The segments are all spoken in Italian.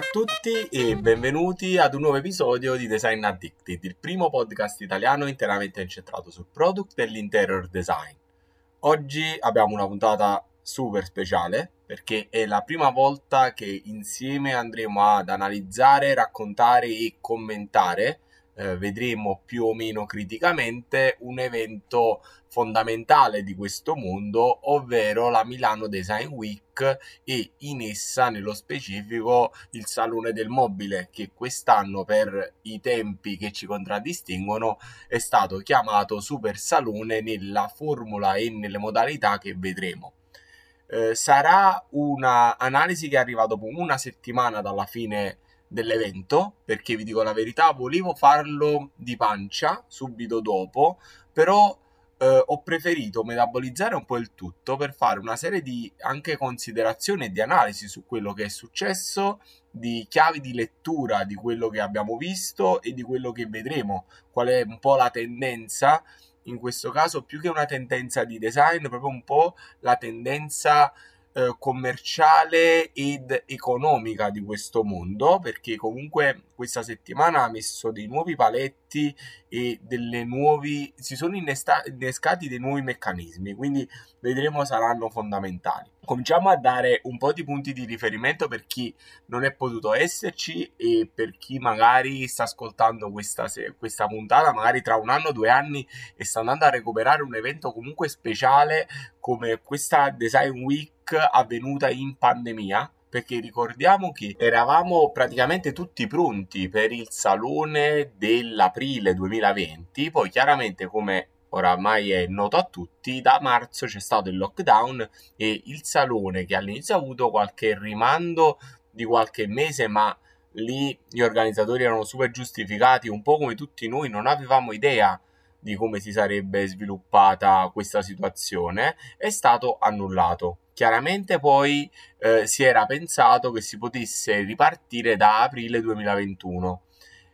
a tutti e benvenuti ad un nuovo episodio di Design Addicted, il primo podcast italiano interamente incentrato sul product e l'interior design. Oggi abbiamo una puntata super speciale perché è la prima volta che insieme andremo ad analizzare, raccontare e commentare eh, vedremo più o meno criticamente un evento fondamentale di questo mondo, ovvero la Milano Design Week e in essa nello specifico il Salone del Mobile che quest'anno per i tempi che ci contraddistinguono è stato chiamato Super Salone nella formula e nelle modalità che vedremo. Eh, sarà un'analisi che arriva dopo una settimana dalla fine dell'evento, perché vi dico la verità, volevo farlo di pancia subito dopo, però eh, ho preferito metabolizzare un po' il tutto per fare una serie di anche considerazioni e di analisi su quello che è successo, di chiavi di lettura di quello che abbiamo visto e di quello che vedremo, qual è un po' la tendenza in questo caso più che una tendenza di design, proprio un po' la tendenza eh, commerciale ed economica di questo mondo perché comunque questa settimana ha messo dei nuovi paletti e delle nuovi si sono innesta- innescati dei nuovi meccanismi quindi vedremo saranno fondamentali. Cominciamo a dare un po' di punti di riferimento per chi non è potuto esserci e per chi magari sta ascoltando questa, questa puntata magari tra un anno o due anni e sta andando a recuperare un evento comunque speciale come questa Design Week avvenuta in pandemia perché ricordiamo che eravamo praticamente tutti pronti per il salone dell'aprile 2020, poi chiaramente come oramai è noto a tutti, da marzo c'è stato il lockdown e il salone che all'inizio ha avuto qualche rimando di qualche mese, ma lì gli organizzatori erano super giustificati, un po' come tutti noi non avevamo idea di come si sarebbe sviluppata questa situazione, è stato annullato. Chiaramente poi eh, si era pensato che si potesse ripartire da aprile 2021.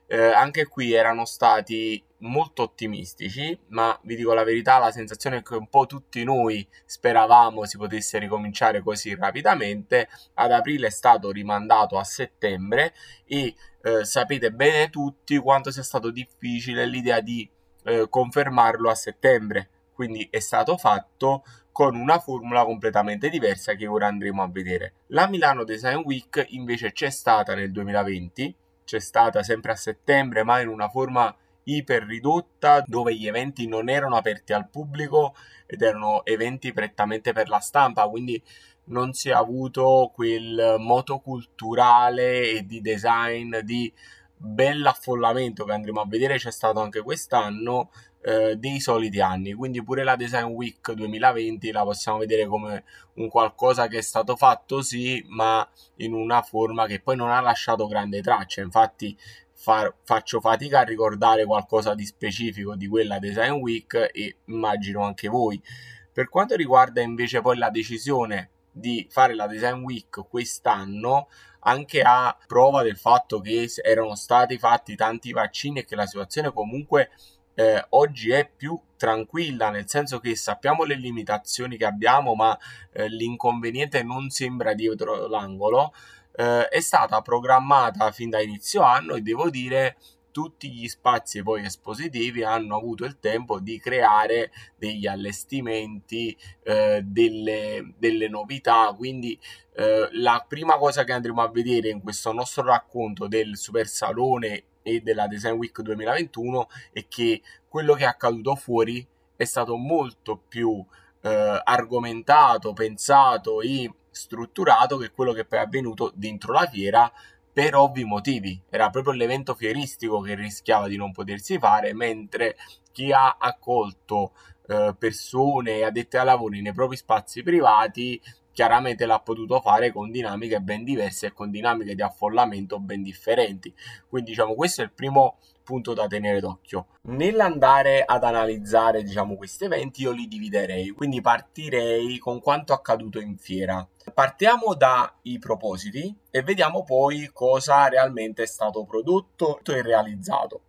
Eh, anche qui erano stati molto ottimistici, ma vi dico la verità, la sensazione è che un po' tutti noi speravamo si potesse ricominciare così rapidamente. Ad aprile è stato rimandato a settembre e eh, sapete bene tutti quanto sia stato difficile l'idea di eh, confermarlo a settembre. Quindi è stato fatto con una formula completamente diversa che ora andremo a vedere. La Milano Design Week invece c'è stata nel 2020, c'è stata sempre a settembre, ma in una forma iper ridotta dove gli eventi non erano aperti al pubblico ed erano eventi prettamente per la stampa, quindi non si è avuto quel moto culturale e di design di bell'affollamento che andremo a vedere c'è stato anche quest'anno eh, dei soliti anni. Quindi pure la Design Week 2020 la possiamo vedere come un qualcosa che è stato fatto sì ma in una forma che poi non ha lasciato grande traccia infatti far, faccio fatica a ricordare qualcosa di specifico di quella Design Week e immagino anche voi. Per quanto riguarda invece poi la decisione di fare la Design Week quest'anno anche a prova del fatto che erano stati fatti tanti vaccini e che la situazione comunque eh, oggi è più tranquilla, nel senso che sappiamo le limitazioni che abbiamo, ma eh, l'inconveniente non sembra dietro l'angolo. Eh, è stata programmata fin da inizio anno e devo dire tutti gli spazi poi espositivi hanno avuto il tempo di creare degli allestimenti, eh, delle, delle, novità. Quindi eh, la prima cosa che andremo a vedere in questo nostro racconto del Super Salone e della Design Week 2021 è che quello che è accaduto fuori è stato molto più eh, argomentato, pensato e strutturato che quello che poi è avvenuto dentro la fiera per ovvi motivi. Era proprio l'evento fieristico che rischiava di non potersi fare, mentre chi ha accolto eh, persone addette ai lavori nei propri spazi privati chiaramente l'ha potuto fare con dinamiche ben diverse e con dinamiche di affollamento ben differenti. Quindi diciamo questo è il primo punto da tenere d'occhio. Nell'andare ad analizzare diciamo questi eventi io li dividerei, quindi partirei con quanto accaduto in fiera. Partiamo dai propositi e vediamo poi cosa realmente è stato prodotto e realizzato.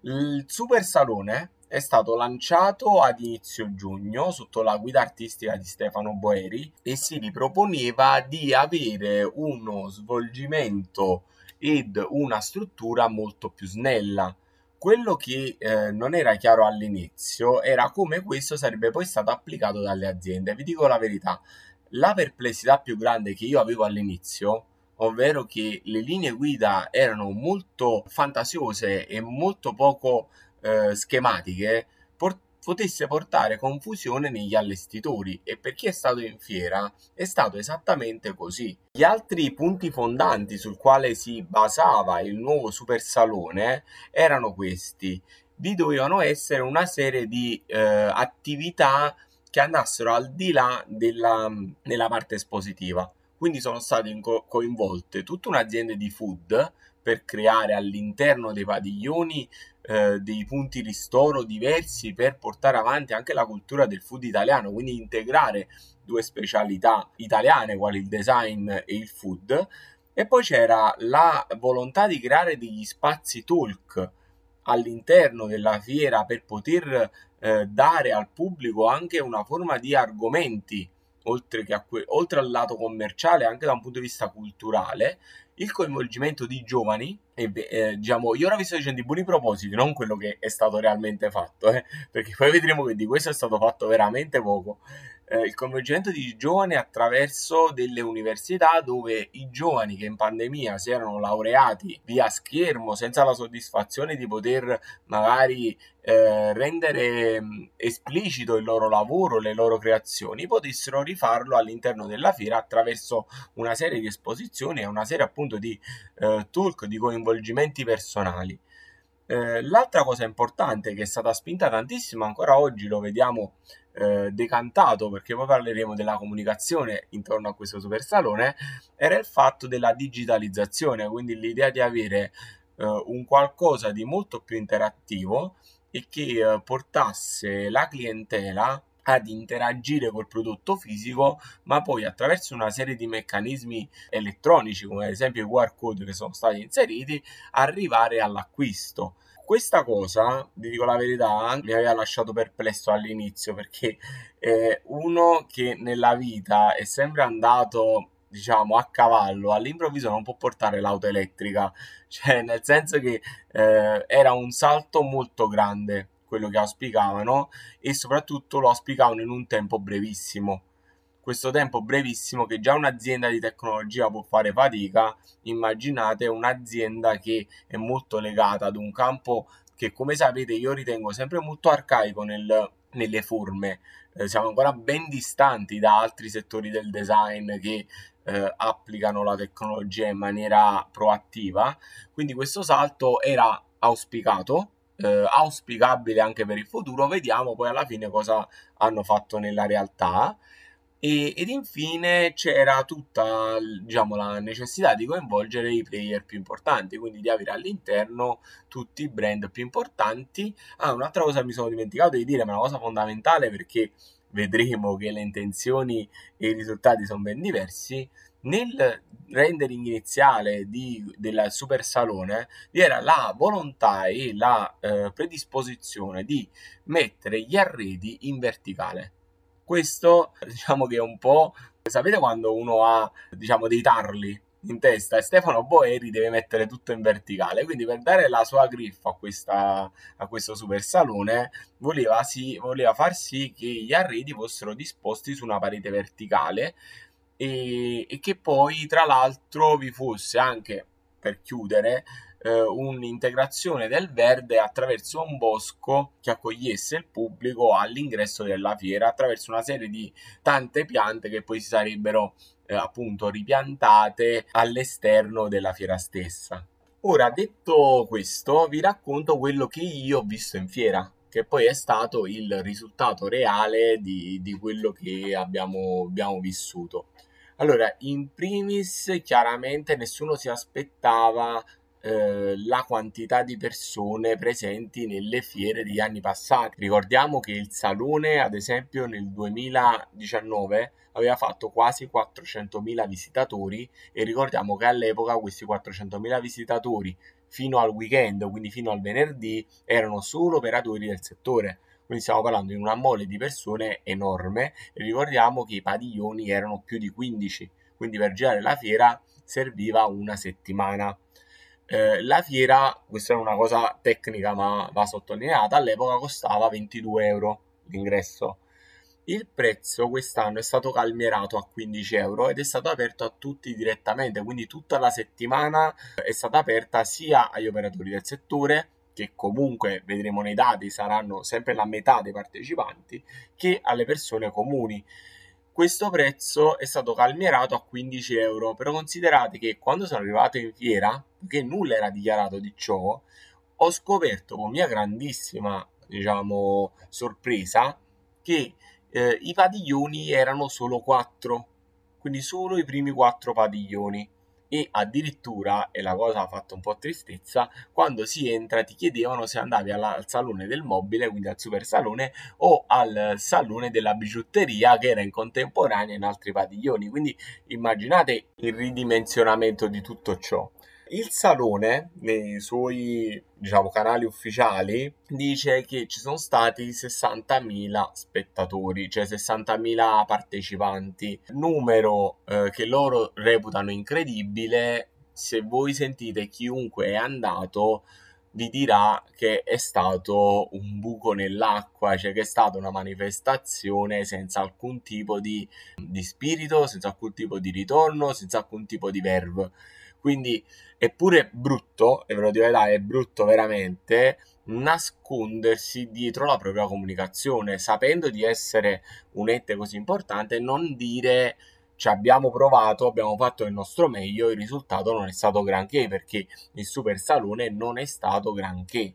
Il Super Salone è stato lanciato ad inizio giugno sotto la guida artistica di Stefano Boeri e si riproponeva di avere uno svolgimento ed una struttura molto più snella. Quello che eh, non era chiaro all'inizio era come questo sarebbe poi stato applicato dalle aziende. Vi dico la verità, la perplessità più grande che io avevo all'inizio ovvero che le linee guida erano molto fantasiose e molto poco eh, schematiche potesse portare confusione negli allestitori e per chi è stato in fiera è stato esattamente così. Gli altri punti fondanti sul quale si basava il nuovo super salone erano questi. Vi dovevano essere una serie di eh, attività che andassero al di là della, della parte espositiva. Quindi sono state coinvolte tutta un'azienda di food per creare all'interno dei padiglioni eh, dei punti ristoro diversi per portare avanti anche la cultura del food italiano, quindi integrare due specialità italiane quali il design e il food. E poi c'era la volontà di creare degli spazi talk all'interno della fiera per poter eh, dare al pubblico anche una forma di argomenti oltre, che que- oltre al lato commerciale, anche da un punto di vista culturale, il coinvolgimento di giovani, e, eh, diciamo, io ora vi sto dicendo i buoni propositi, non quello che è stato realmente fatto, eh, perché poi vedremo che di questo è stato fatto veramente poco eh, il coinvolgimento di giovani attraverso delle università dove i giovani che in pandemia si erano laureati via schermo senza la soddisfazione di poter magari eh, rendere mm, esplicito il loro lavoro, le loro creazioni, potessero rifarlo all'interno della fiera attraverso una serie di esposizioni e una serie appunto di eh, talk, di coinvolgimenti personali. Eh, l'altra cosa importante che è stata spinta tantissimo, ancora oggi lo vediamo eh, decantato, perché poi parleremo della comunicazione intorno a questo super salone, era il fatto della digitalizzazione, quindi l'idea di avere eh, un qualcosa di molto più interattivo e che eh, portasse la clientela ad interagire col prodotto fisico, ma poi attraverso una serie di meccanismi elettronici, come ad esempio i QR code che sono stati inseriti, arrivare all'acquisto. Questa cosa, vi dico la verità, mi aveva lasciato perplesso all'inizio perché eh, uno che nella vita è sempre andato diciamo a cavallo all'improvviso non può portare l'auto elettrica cioè nel senso che eh, era un salto molto grande quello che auspicavano e soprattutto lo auspicavano in un tempo brevissimo. Questo tempo brevissimo che già un'azienda di tecnologia può fare fatica, immaginate un'azienda che è molto legata ad un campo che come sapete io ritengo sempre molto arcaico nel, nelle forme. Eh, siamo ancora ben distanti da altri settori del design che eh, applicano la tecnologia in maniera proattiva. Quindi questo salto era auspicato eh, auspicabile anche per il futuro, vediamo poi alla fine cosa hanno fatto nella realtà. E, ed infine c'era tutta diciamo, la necessità di coinvolgere i player più importanti, quindi di avere all'interno tutti i brand più importanti. Ah, un'altra cosa mi sono dimenticato di dire, ma una cosa fondamentale perché vedremo che le intenzioni e i risultati sono ben diversi nel rendering iniziale di, del super salone vi era la volontà e la eh, predisposizione di mettere gli arredi in verticale. Questo diciamo che è un po'... Sapete quando uno ha diciamo dei tarli in testa e Stefano Boeri deve mettere tutto in verticale. Quindi per dare la sua griffa a, questa, a questo super salone voleva, sì, voleva far sì che gli arredi fossero disposti su una parete verticale e, e che poi tra l'altro vi fosse anche per chiudere eh, un'integrazione del verde attraverso un bosco che accogliesse il pubblico all'ingresso della fiera attraverso una serie di tante piante che poi si sarebbero eh, appunto ripiantate all'esterno della fiera stessa. Ora, detto questo, vi racconto quello che io ho visto in fiera, che poi è stato il risultato reale di, di quello che abbiamo, abbiamo vissuto. Allora, in primis, chiaramente nessuno si aspettava eh, la quantità di persone presenti nelle fiere degli anni passati. Ricordiamo che il Salone, ad esempio, nel 2019 aveva fatto quasi 400.000 visitatori e ricordiamo che all'epoca questi 400.000 visitatori fino al weekend, quindi fino al venerdì, erano solo operatori del settore. Quindi stiamo parlando di una mole di persone enorme e ricordiamo che i padiglioni erano più di 15, quindi per girare la fiera serviva una settimana. Eh, la fiera, questa è una cosa tecnica ma va sottolineata, all'epoca costava 22 euro l'ingresso. Il prezzo quest'anno è stato calmierato a 15 euro ed è stato aperto a tutti direttamente, quindi tutta la settimana è stata aperta sia agli operatori del settore, che comunque vedremo nei dati saranno sempre la metà dei partecipanti, che alle persone comuni. Questo prezzo è stato calmierato a 15 euro, però considerate che quando sono arrivato in fiera, che nulla era dichiarato di ciò, ho scoperto con mia grandissima, diciamo, sorpresa che eh, i padiglioni erano solo 4, quindi solo i primi 4 padiglioni e addirittura, e la cosa ha fatto un po' tristezza, quando si entra ti chiedevano se andavi alla, al salone del mobile, quindi al super salone, o al salone della bigiutteria che era in contemporanea in altri padiglioni. Quindi immaginate il ridimensionamento di tutto ciò. Il Salone, nei suoi diciamo, canali ufficiali, dice che ci sono stati 60.000 spettatori, cioè 60.000 partecipanti, numero eh, che loro reputano incredibile. Se voi sentite chiunque è andato, vi dirà che è stato un buco nell'acqua, cioè che è stata una manifestazione senza alcun tipo di, di spirito, senza alcun tipo di ritorno, senza alcun tipo di verve. Quindi è pure brutto, e ve lo dico dai, è brutto veramente, nascondersi dietro la propria comunicazione, sapendo di essere un ente così importante, non dire ci abbiamo provato, abbiamo fatto il nostro meglio, il risultato non è stato granché perché il super salone non è stato granché.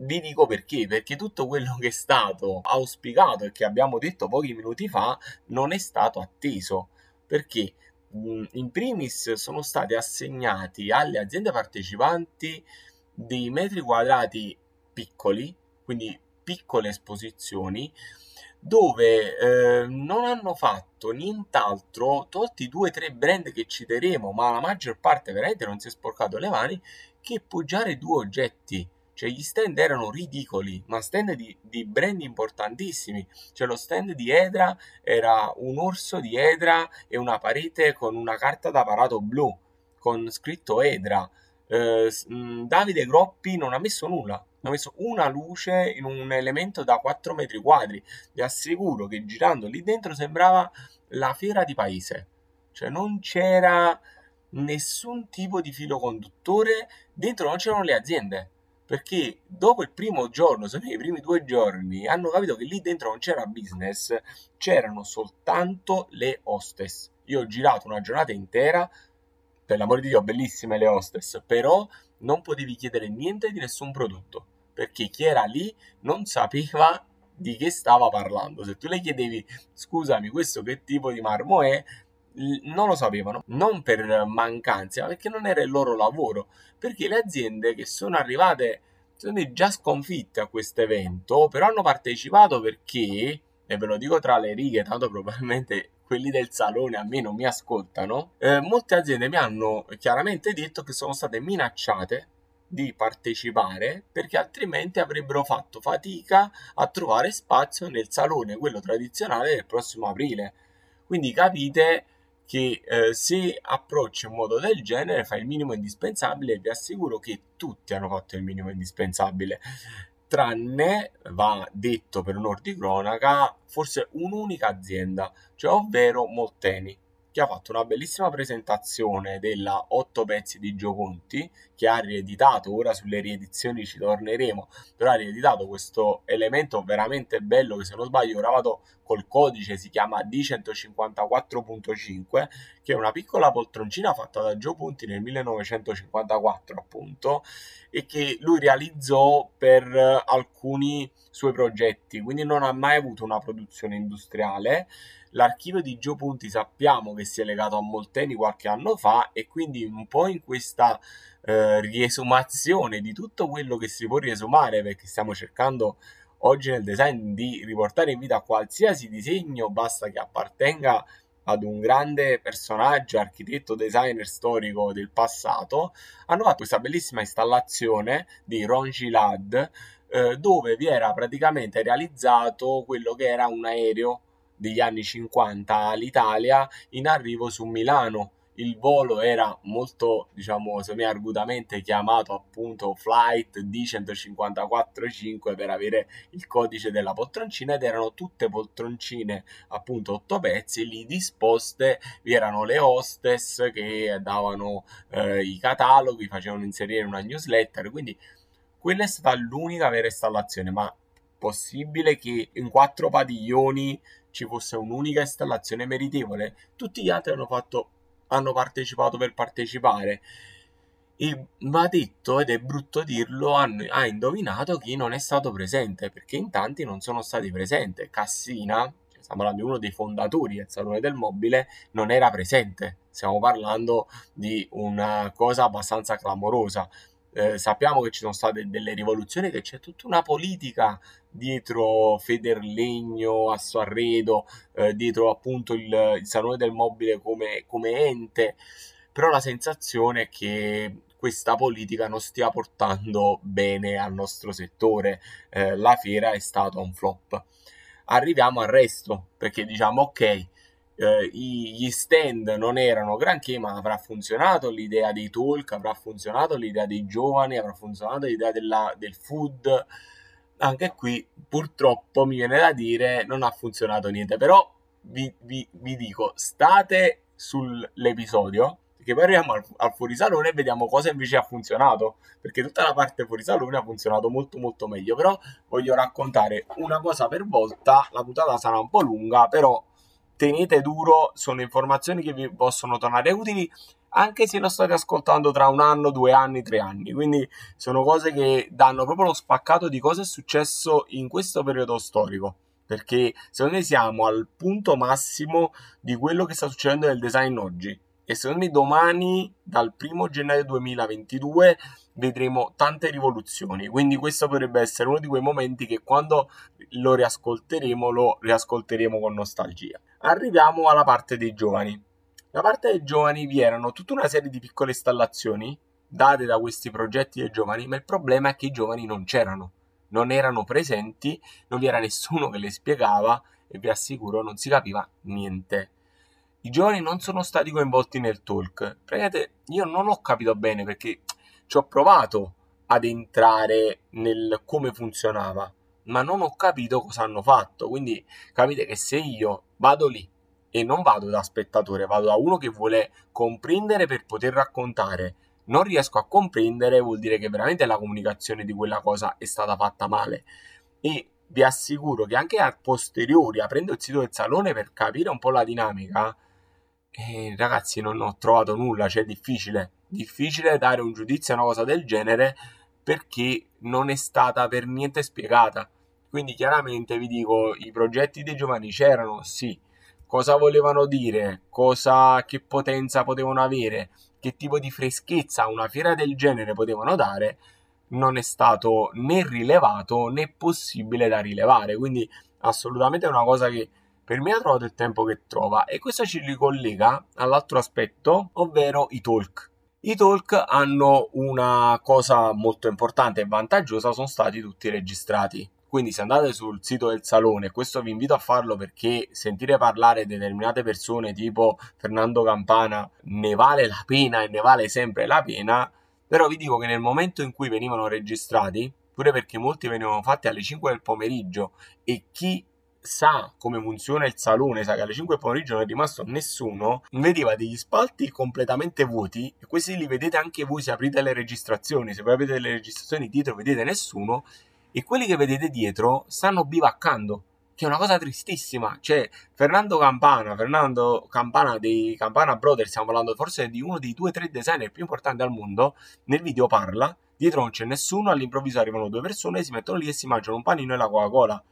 Vi dico perché, perché tutto quello che è stato auspicato e che abbiamo detto pochi minuti fa non è stato atteso. Perché? In primis sono stati assegnati alle aziende partecipanti dei metri quadrati piccoli, quindi piccole esposizioni, dove eh, non hanno fatto nient'altro, tolti due o tre brand che citeremo, ma la maggior parte veramente non si è sporcato le mani, che poggiare due oggetti cioè gli stand erano ridicoli, ma stand di, di brand importantissimi. Cioè lo stand di Edra era un orso di Edra e una parete con una carta da parato blu con scritto Edra. Eh, mm, Davide Groppi non ha messo nulla, ha messo una luce in un elemento da 4 metri quadri. Vi assicuro che girando lì dentro sembrava la fiera di paese. Cioè non c'era nessun tipo di filo conduttore, dentro non c'erano le aziende perché dopo il primo giorno, se non i primi due giorni, hanno capito che lì dentro non c'era business, c'erano soltanto le hostess. Io ho girato una giornata intera, per l'amore di Dio, bellissime le hostess, però non potevi chiedere niente di nessun prodotto, perché chi era lì non sapeva di che stava parlando. Se tu le chiedevi, scusami, questo che tipo di marmo è, non lo sapevano, non per mancanza, ma perché non era il loro lavoro, perché le aziende che sono arrivate sono già sconfitte a questo evento, però hanno partecipato perché, e ve lo dico tra le righe, tanto probabilmente quelli del salone a me non mi ascoltano, eh, molte aziende mi hanno chiaramente detto che sono state minacciate di partecipare perché altrimenti avrebbero fatto fatica a trovare spazio nel salone, quello tradizionale del prossimo aprile. Quindi capite che eh, se approcci un modo del genere fai il minimo indispensabile e vi assicuro che tutti hanno fatto il minimo indispensabile. Tranne, va detto per onor di cronaca, forse un'unica azienda, cioè ovvero Molteni che ha fatto una bellissima presentazione della 8 pezzi di Gio Conti, che ha rieditato, ora sulle riedizioni ci torneremo, però ha rieditato questo elemento veramente bello che se non sbaglio ora vado col codice, si chiama D154.5, che è una piccola poltroncina fatta da Gio Conti nel 1954 appunto, e che lui realizzò per alcuni suoi progetti, quindi non ha mai avuto una produzione industriale. L'archivio di Gio Punti sappiamo che si è legato a Molteni qualche anno fa e quindi un po' in questa eh, riesumazione di tutto quello che si può riesumare perché stiamo cercando oggi nel design di riportare in vita qualsiasi disegno, basta che appartenga ad un grande personaggio, architetto, designer storico del passato, hanno fatto questa bellissima installazione di Ron Gilad eh, dove vi era praticamente realizzato quello che era un aereo degli anni 50 all'Italia in arrivo su Milano il volo era molto, diciamo, semi-argutamente chiamato appunto Flight D154-5 per avere il codice della poltroncina ed erano tutte poltroncine appunto otto pezzi lì disposte, vi erano le hostess che davano eh, i cataloghi, facevano inserire una newsletter, quindi quella è stata l'unica vera installazione, ma possibile che in quattro padiglioni ci fosse un'unica installazione meritevole? Tutti gli altri hanno fatto hanno partecipato per partecipare. E va detto, ed è brutto dirlo, hanno, ha indovinato chi non è stato presente, perché in tanti non sono stati presenti. Cassina, cioè stiamo parlando di uno dei fondatori del Salone del Mobile, non era presente. Stiamo parlando di una cosa abbastanza clamorosa. Eh, sappiamo che ci sono state delle rivoluzioni, che c'è tutta una politica dietro Federlegno, Assoarredo, eh, dietro appunto il, il, Salone del Mobile come, come ente, però la sensazione è che questa politica non stia portando bene al nostro settore, eh, la fiera è stata un flop. Arriviamo al resto, perché diciamo ok, eh, gli stand non erano granché, ma avrà funzionato l'idea dei talk, avrà funzionato l'idea dei giovani, avrà funzionato l'idea della, del food. Anche qui purtroppo mi viene da dire non ha funzionato niente, però vi, vi, vi dico, state sull'episodio che poi arriviamo al, al fuorisalone e vediamo cosa invece ha funzionato, perché tutta la parte fuorisalone ha funzionato molto molto meglio, però voglio raccontare una cosa per volta, la puntata sarà un po' lunga, però tenete duro, sono informazioni che vi possono tornare utili anche se lo state ascoltando tra un anno, due anni, tre anni. Quindi sono cose che danno proprio lo spaccato di cosa è successo in questo periodo storico. Perché secondo me siamo al punto massimo di quello che sta succedendo nel design oggi. E secondo me domani, dal primo gennaio 2022, vedremo tante rivoluzioni. Quindi questo potrebbe essere uno di quei momenti che quando lo riascolteremo, lo riascolteremo con nostalgia. Arriviamo alla parte dei giovani. Da parte dei giovani vi erano tutta una serie di piccole installazioni date da questi progetti dei giovani, ma il problema è che i giovani non c'erano, non erano presenti, non vi era nessuno che le spiegava e vi assicuro non si capiva niente. I giovani non sono stati coinvolti nel talk. Praticamente io non ho capito bene perché ci ho provato ad entrare nel come funzionava, ma non ho capito cosa hanno fatto. Quindi capite che se io vado lì e non vado da spettatore, vado da uno che vuole comprendere per poter raccontare, non riesco a comprendere, vuol dire che veramente la comunicazione di quella cosa è stata fatta male. E vi assicuro che anche a posteriori, aprendo il sito del salone per capire un po' la dinamica, eh, ragazzi, non ho trovato nulla, cioè è difficile, difficile dare un giudizio a una cosa del genere perché non è stata per niente spiegata. Quindi chiaramente vi dico, i progetti dei giovani c'erano, sì. Cosa volevano dire? Cosa, che potenza potevano avere? Che tipo di freschezza una fiera del genere potevano dare? Non è stato né rilevato né possibile da rilevare. Quindi assolutamente è una cosa che per me ha trovato il tempo che trova e questo ci ricollega all'altro aspetto, ovvero i talk. I talk hanno una cosa molto importante e vantaggiosa, sono stati tutti registrati. Quindi se andate sul sito del salone, questo vi invito a farlo perché sentire parlare determinate persone tipo Fernando Campana ne vale la pena e ne vale sempre la pena, però vi dico che nel momento in cui venivano registrati, pure perché molti venivano fatti alle 5 del pomeriggio e chi sa come funziona il salone, sa che alle 5 del pomeriggio non è rimasto nessuno, vedeva degli spalti completamente vuoti e questi li vedete anche voi se aprite le registrazioni, se voi aprite le registrazioni dietro vedete nessuno e quelli che vedete dietro stanno bivaccando che è una cosa tristissima. Cioè, Fernando Campana, Fernando Campana dei Campana Brothers, stiamo parlando forse di uno dei due o tre designer più importanti al mondo, nel video parla, dietro non c'è nessuno, all'improvviso arrivano due persone, si mettono lì e si mangiano un panino e la Coca-Cola.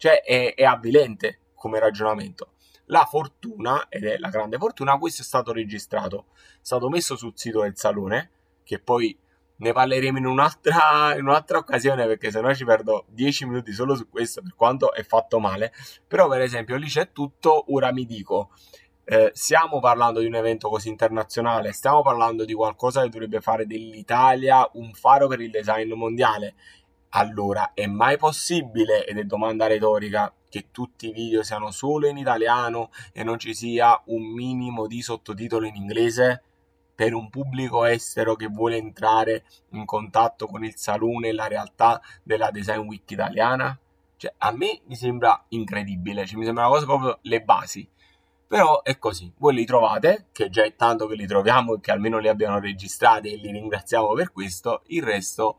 Cioè è, è avvilente come ragionamento. La fortuna, ed è la grande fortuna, questo è stato registrato, è stato messo sul sito del salone, che poi ne parleremo in un'altra, in un'altra occasione perché sennò ci perdo 10 minuti solo su questo per quanto è fatto male. Però per esempio lì c'è tutto, ora mi dico, eh, stiamo parlando di un evento così internazionale, stiamo parlando di qualcosa che dovrebbe fare dell'Italia un faro per il design mondiale. Allora, è mai possibile, ed è domanda retorica, che tutti i video siano solo in italiano e non ci sia un minimo di sottotitolo in inglese? Per un pubblico estero che vuole entrare in contatto con il salone e la realtà della Design Week italiana? Cioè, a me mi sembra incredibile, cioè, mi sembra una cosa proprio le basi. Però è così, voi li trovate, che già è tanto che li troviamo e che almeno li abbiano registrati e li ringraziamo per questo, il resto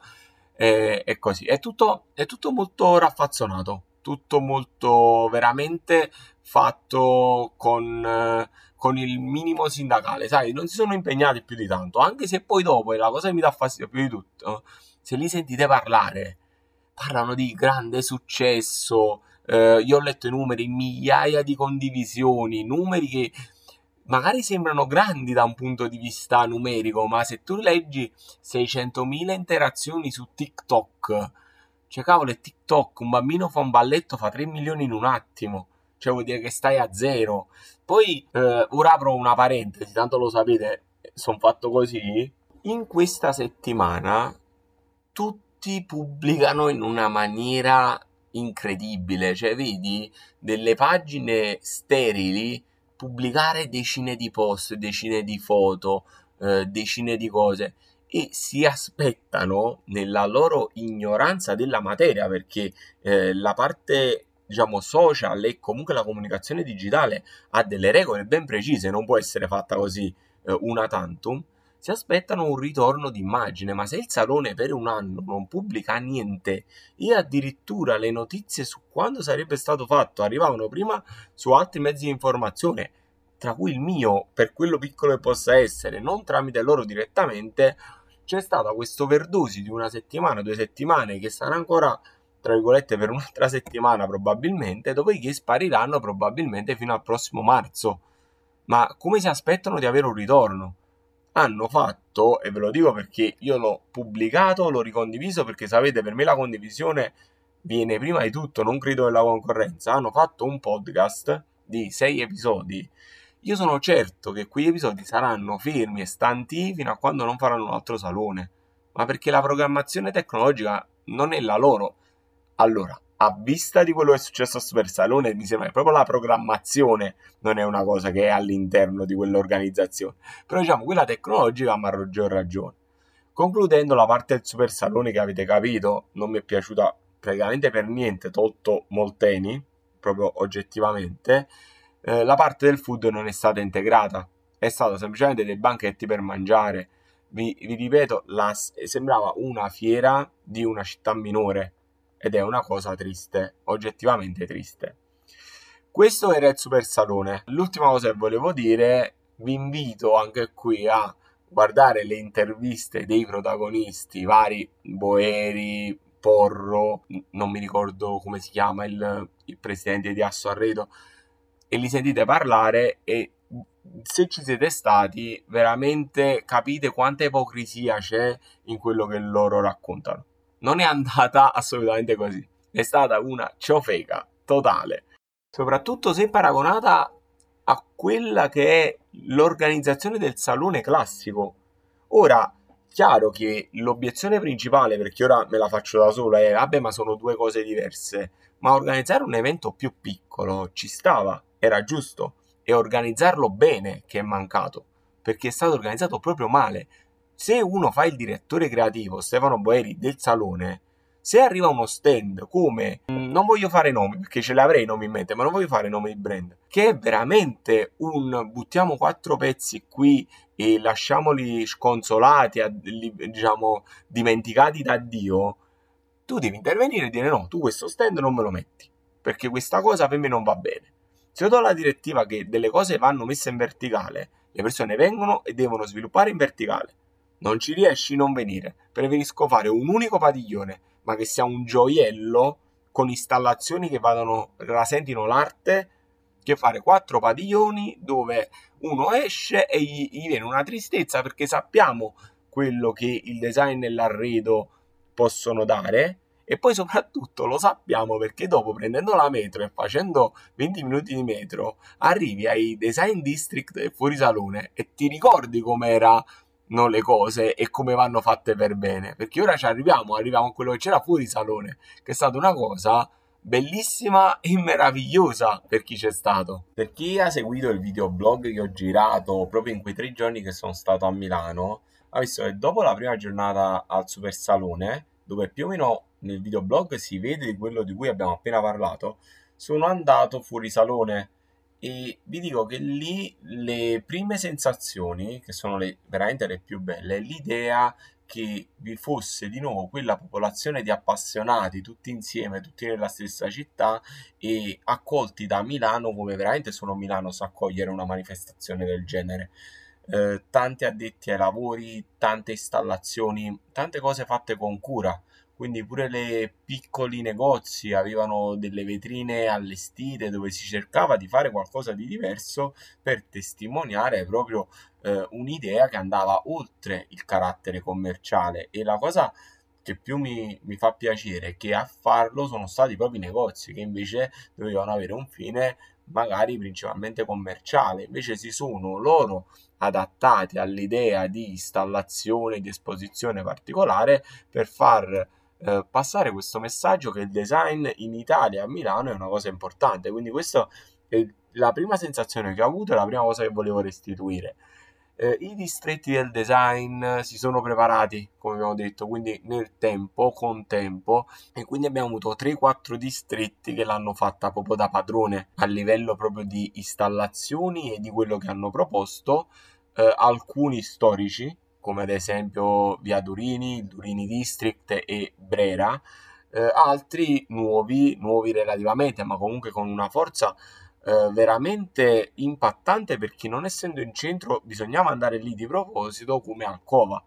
è, è così. È tutto, è tutto molto raffazzonato, tutto molto veramente fatto con, con, il minimo sindacale, sai, non si sono impegnati più di tanto, anche se poi dopo, è la cosa che mi dà fastidio più di tutto, se li sentite parlare, parlano di grande successo, eh, io ho letto i numeri, migliaia di condivisioni, numeri che magari sembrano grandi da un punto di vista numerico, ma se tu leggi 600.000 interazioni su TikTok, cioè cavolo è TikTok, un bambino fa un balletto, fa 3 milioni in un attimo, cioè vuol dire che stai a zero. Poi, eh, ora apro una parentesi, tanto lo sapete, sono fatto così, in questa settimana tutti pubblicano in una maniera incredibile, cioè vedi delle pagine sterili pubblicare decine di post, decine di foto, eh, decine di cose e si aspettano nella loro ignoranza della materia perché eh, la parte diciamo social e comunque la comunicazione digitale ha delle regole ben precise, non può essere fatta così eh, una tantum si aspettano un ritorno d'immagine, ma se il salone per un anno non pubblica niente e addirittura le notizie su quando sarebbe stato fatto arrivavano prima su altri mezzi di informazione, tra cui il mio, per quello piccolo che possa essere, non tramite loro direttamente, c'è stata questo verdosi di una settimana, due settimane che sarà ancora tra virgolette per un'altra settimana probabilmente, dopodiché spariranno probabilmente fino al prossimo marzo. Ma come si aspettano di avere un ritorno? Hanno fatto, e ve lo dico perché io l'ho pubblicato, l'ho ricondiviso perché sapete, per me la condivisione viene prima di tutto, non credo nella concorrenza, hanno fatto un podcast di sei episodi. Io sono certo che quegli episodi saranno fermi e stanti fino a quando non faranno un altro salone, ma perché la programmazione tecnologica non è la loro. Allora, a vista di quello che è successo a Super Salone, mi sembra che proprio la programmazione non è una cosa che è all'interno di quell'organizzazione. Però diciamo, quella tecnologica ha ragione. Concludendo la parte del Super Salone che avete capito, non mi è piaciuta praticamente per niente, tolto Molteni, proprio oggettivamente, eh, la parte del food non è stata integrata, è stato semplicemente dei banchetti per mangiare. Vi, vi ripeto, la, sembrava una fiera di una città minore ed è una cosa triste, oggettivamente triste. Questo era il Super Salone. L'ultima cosa che volevo dire, vi invito anche qui a guardare le interviste dei protagonisti, vari Boeri, Porro, non mi ricordo come si chiama il, il presidente di Asso Arredo, e li sentite parlare e se ci siete stati veramente capite quanta ipocrisia c'è in quello che loro raccontano non è andata assolutamente così. È stata una ciofeca totale. Soprattutto se paragonata a quella che è l'organizzazione del salone classico. Ora, chiaro che l'obiezione principale, perché ora me la faccio da sola, è vabbè, ma sono due cose diverse. Ma organizzare un evento più piccolo ci stava, era giusto. E organizzarlo bene che è mancato, perché è stato organizzato proprio male se uno fa il direttore creativo, Stefano Boeri, del salone, se arriva uno stand come, mm, non voglio fare nomi perché ce l'avrei nomi in mente, ma non voglio fare nomi di brand, che è veramente un buttiamo quattro pezzi qui e lasciamoli sconsolati, diciamo, dimenticati da Dio, tu devi intervenire e dire no, tu questo stand non me lo metti, perché questa cosa per me non va bene. Se io do la direttiva che delle cose vanno messe in verticale, le persone vengono e devono sviluppare in verticale non ci riesci, non venire. Preferisco fare un unico padiglione, ma che sia un gioiello con installazioni che vadano, rasentino l'arte, che fare quattro padiglioni dove uno esce e gli, gli viene una tristezza perché sappiamo quello che il design e l'arredo possono dare E poi soprattutto lo sappiamo perché dopo prendendo la metro e facendo 20 minuti di metro arrivi ai design district fuori salone e ti ricordi com'era non le cose e come vanno fatte per bene. Perché ora ci arriviamo, arriviamo a quello che c'era fuori salone, che è stata una cosa bellissima e meravigliosa per chi c'è stato. Per chi ha seguito il videoblog che ho girato proprio in quei tre giorni che sono stato a Milano, ha visto che dopo la prima giornata al Super Salone, dove più o meno nel videoblog si vede quello di cui abbiamo appena parlato, sono andato fuori salone e vi dico che lì le prime sensazioni, che sono le, veramente le più belle, l'idea che vi fosse di nuovo quella popolazione di appassionati tutti insieme, tutti nella stessa città e accolti da Milano come veramente solo Milano sa accogliere una manifestazione del genere. Eh, tanti addetti ai lavori, tante installazioni, tante cose fatte con cura quindi pure le piccoli negozi avevano delle vetrine allestite dove si cercava di fare qualcosa di diverso per testimoniare proprio eh, un'idea che andava oltre il carattere commerciale. E la cosa che più mi, mi, fa piacere è che a farlo sono stati proprio i negozi che invece dovevano avere un fine magari principalmente commerciale, invece si sono loro adattati all'idea di installazione, di esposizione particolare per far eh, passare questo messaggio che il design in Italia, a Milano, è una cosa importante. Quindi questa è la prima sensazione che ho avuto e la prima cosa che volevo restituire. Eh, I distretti del design si sono preparati, come abbiamo detto, quindi nel tempo, con tempo, e quindi abbiamo avuto 3-4 distretti che l'hanno fatta proprio da padrone a livello proprio di installazioni e di quello che hanno proposto. Eh, alcuni storici, come ad esempio Via Durini, Durini District e Brera, eh, altri nuovi, nuovi relativamente, ma comunque con una forza eh, veramente impattante perché non essendo in centro bisognava andare lì di proposito come a Cova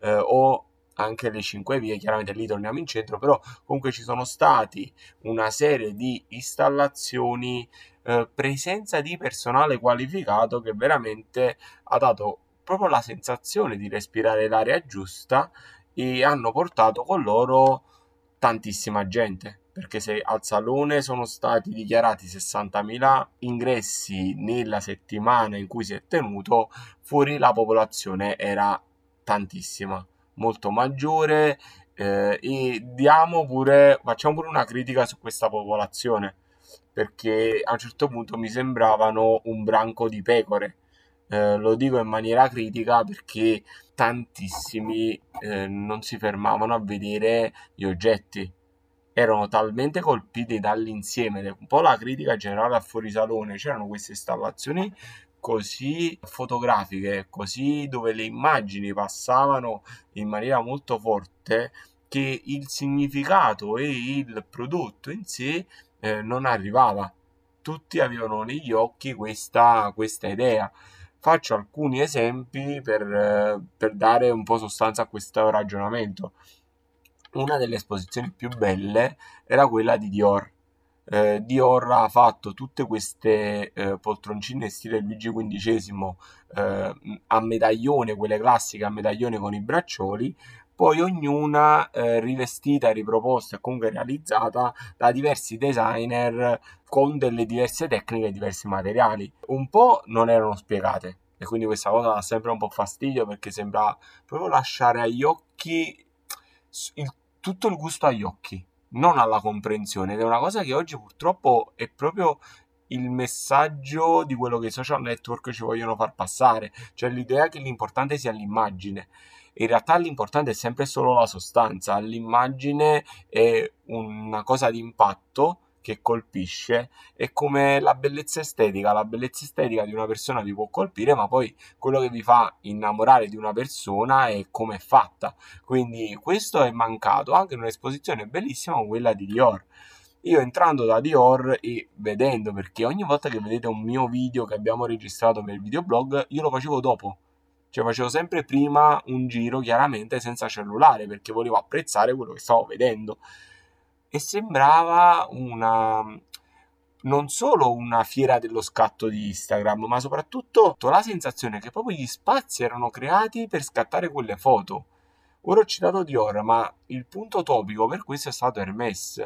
eh, o anche le 5 vie, chiaramente lì torniamo in centro, però comunque ci sono stati una serie di installazioni, eh, presenza di personale qualificato che veramente ha dato proprio la sensazione di respirare l'aria giusta e hanno portato con loro tantissima gente perché se al salone sono stati dichiarati 60.000 ingressi nella settimana in cui si è tenuto, fuori la popolazione era tantissima, molto maggiore eh, e diamo pure, facciamo pure una critica su questa popolazione perché a un certo punto mi sembravano un branco di pecore eh, lo dico in maniera critica perché tantissimi eh, non si fermavano a vedere gli oggetti. Erano talmente colpiti dall'insieme. Un po' la critica generale a fuori salone c'erano queste installazioni così fotografiche così dove le immagini passavano in maniera molto forte che il significato e il prodotto in sé eh, non arrivava. Tutti avevano negli occhi questa, questa idea Faccio alcuni esempi per, per dare un po' sostanza a questo ragionamento. Una delle esposizioni più belle era quella di Dior. Eh, Dior ha fatto tutte queste eh, poltroncine stile Luigi XV eh, a medaglione, quelle classiche a medaglione con i braccioli, poi ognuna eh, rivestita, riproposta e comunque realizzata da diversi designer con delle diverse tecniche e diversi materiali. Un po' non erano spiegate e quindi questa cosa dà sempre un po' fastidio perché sembra proprio lasciare agli occhi il, tutto il gusto agli occhi, non alla comprensione ed è una cosa che oggi purtroppo è proprio il messaggio di quello che i social network ci vogliono far passare, cioè l'idea che l'importante sia l'immagine in realtà l'importante è sempre solo la sostanza, l'immagine è una cosa di impatto che colpisce è come la bellezza estetica, la bellezza estetica di una persona vi può colpire, ma poi quello che vi fa innamorare di una persona è come è fatta. Quindi questo è mancato anche in un'esposizione bellissima quella di Dior. Io entrando da Dior e vedendo, perché ogni volta che vedete un mio video che abbiamo registrato per il videoblog, io lo facevo dopo cioè facevo sempre prima un giro chiaramente senza cellulare perché volevo apprezzare quello che stavo vedendo. E sembrava una non solo una fiera dello scatto di Instagram, ma soprattutto la sensazione che proprio gli spazi erano creati per scattare quelle foto. Ora ho citato Dior, ma il punto topico per questo è stato Hermès.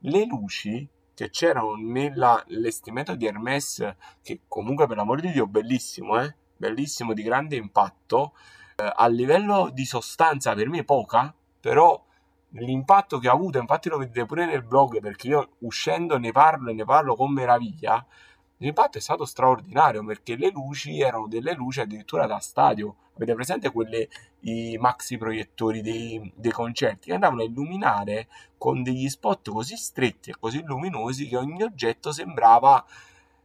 Le luci che c'erano nell'allestimento di Hermès, che comunque per l'amor di Dio bellissimo, eh? Bellissimo, di grande impatto, eh, a livello di sostanza per me poca, però l'impatto che ha avuto, infatti lo vedete pure nel blog perché io uscendo ne parlo e ne parlo con meraviglia, l'impatto è stato straordinario perché le luci erano delle luci addirittura da stadio. Avete presente quelle, i maxi proiettori dei, dei concerti che andavano a illuminare con degli spot così stretti e così luminosi che ogni oggetto sembrava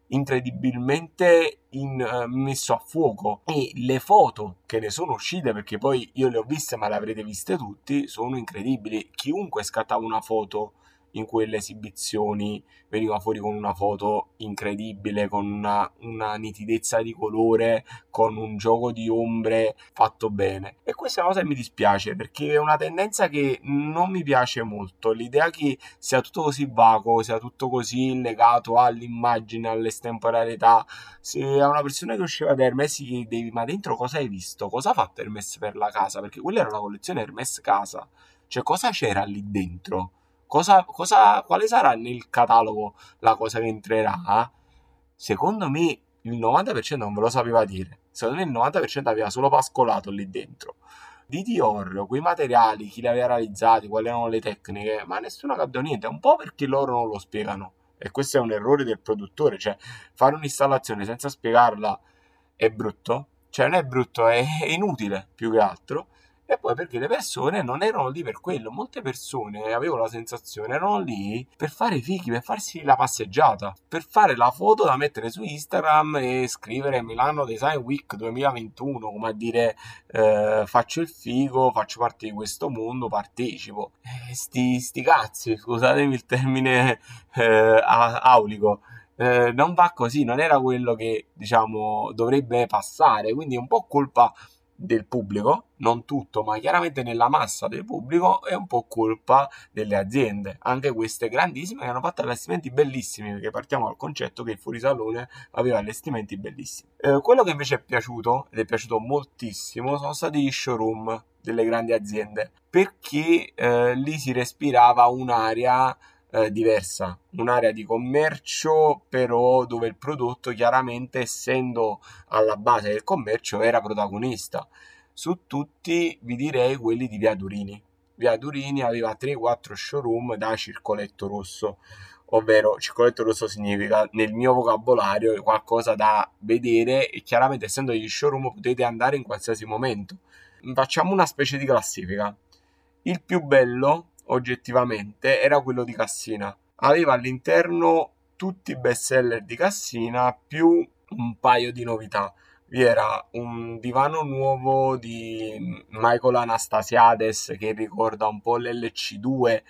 incredibilmente in, uh, messo a fuoco. E le foto che ne sono uscite perché poi io le ho viste ma le avrete viste tutti sono incredibili. Chiunque scattava una foto in quelle esibizioni veniva fuori con una foto incredibile, con una, una, nitidezza di colore, con un gioco di ombre fatto bene. E questa è una cosa che mi dispiace perché è una tendenza che non mi piace molto. L'idea che sia tutto così vago, sia tutto così legato all'immagine, all'estemporaneità. Se a una persona che usciva da Hermes gli chiedevi ma dentro cosa hai visto? Cosa ha fatto Hermes per la casa? Perché quella era la collezione Hermes casa. Cioè cosa c'era lì dentro? Cosa, cosa, quale sarà nel catalogo la cosa che entrerà? Secondo me il 90% non ve lo sapeva dire. Secondo me il 90% aveva solo pascolato lì dentro. Di Dior, quei materiali, chi li aveva realizzati, quali erano le tecniche, ma nessuno ha capito niente. Un po' perché loro non lo spiegano. E questo è un errore del produttore. Cioè, fare un'installazione senza spiegarla è brutto. Cioè, non è brutto, è inutile più che altro e poi perché le persone non erano lì per quello, molte persone, avevo la sensazione, erano lì per fare i fighi, per farsi la passeggiata, per fare la foto da mettere su Instagram e scrivere Milano Design Week 2021, come a dire eh, faccio il figo, faccio parte di questo mondo, partecipo. Eh, sti, sti cazzi, scusatemi il termine eh, aulico. Eh, non va così, non era quello che diciamo dovrebbe passare, quindi è un po' colpa del pubblico, non tutto, ma chiaramente nella massa del pubblico è un po' colpa delle aziende, anche queste grandissime che hanno fatto allestimenti bellissimi, perché partiamo dal concetto che il fuorisalone aveva allestimenti bellissimi. Eh, quello che invece è piaciuto, ed è piaciuto moltissimo, sono stati gli showroom delle grandi aziende, perché eh, lì si respirava un'area eh, diversa, un'area di commercio però dove il prodotto chiaramente essendo alla base del commercio era protagonista. Su tutti vi direi quelli di Via Durini. Via Durini aveva 3-4 showroom da circoletto rosso, ovvero circoletto rosso significa nel mio vocabolario qualcosa da vedere e chiaramente essendo degli showroom potete andare in qualsiasi momento. Facciamo una specie di classifica. Il più bello oggettivamente era quello di Cassina. Aveva all'interno tutti i best seller di Cassina più un paio di novità. Vi era un divano nuovo di Michael Anastasiades che ricorda un po' l'LC2,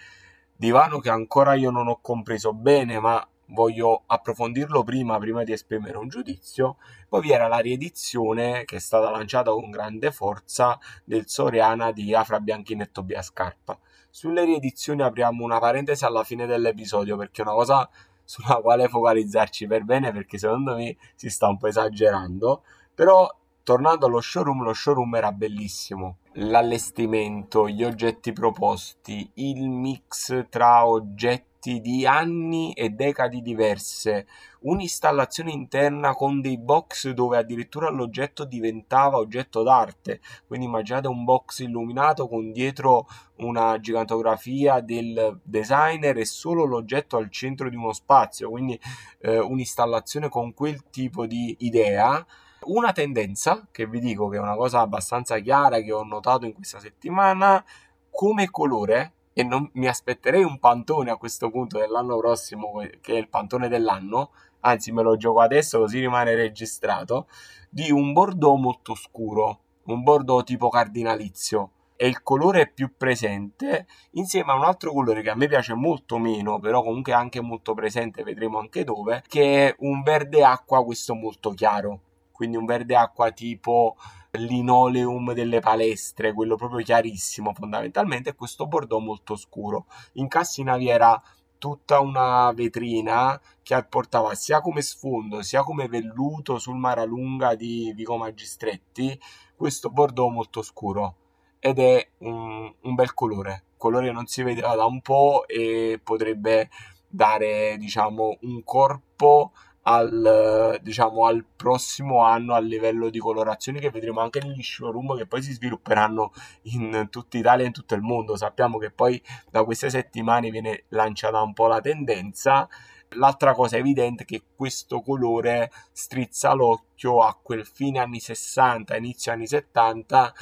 divano che ancora io non ho compreso bene, ma voglio approfondirlo prima, prima di esprimere un giudizio. Poi vi era la riedizione che è stata lanciata con grande forza del Soriana di Afra Bianchini e Tobia Scarpa. Sulle riedizioni apriamo una parentesi alla fine dell'episodio perché è una cosa sulla quale focalizzarci per bene perché secondo me si sta un po' esagerando. Però tornando allo showroom, lo showroom era bellissimo. L'allestimento, gli oggetti proposti, il mix tra oggetti oggetti di anni e decadi diverse, un'installazione interna con dei box dove addirittura l'oggetto diventava oggetto d'arte, quindi immaginate un box illuminato con dietro una gigantografia del designer e solo l'oggetto al centro di uno spazio, quindi eh, un'installazione con quel tipo di idea. Una tendenza che vi dico che è una cosa abbastanza chiara che ho notato in questa settimana come colore e non mi aspetterei un pantone a questo punto dell'anno prossimo, che è il pantone dell'anno, anzi me lo gioco adesso così rimane registrato, di un bordeaux molto scuro, un bordeaux tipo cardinalizio. E il colore più presente insieme a un altro colore che a me piace molto meno, però comunque anche molto presente, vedremo anche dove, che è un verde acqua, questo molto chiaro. Quindi un verde acqua tipo linoleum delle palestre, quello proprio chiarissimo fondamentalmente, e questo bordeaux molto scuro. In Cassina vi era tutta una vetrina che portava sia come sfondo sia come velluto sul Maralunga di Vico Magistretti questo bordeaux molto scuro ed è un, un bel colore, colore che non si vedeva da un po' e potrebbe dare diciamo un corpo al, diciamo, al prossimo anno a livello di colorazioni che vedremo anche negli showroom che poi si svilupperanno in tutta Italia e in tutto il mondo. Sappiamo che poi da queste settimane viene lanciata un po' la tendenza. L'altra cosa evidente è che questo colore strizza l'occhio a quel fine anni 60, inizio anni 70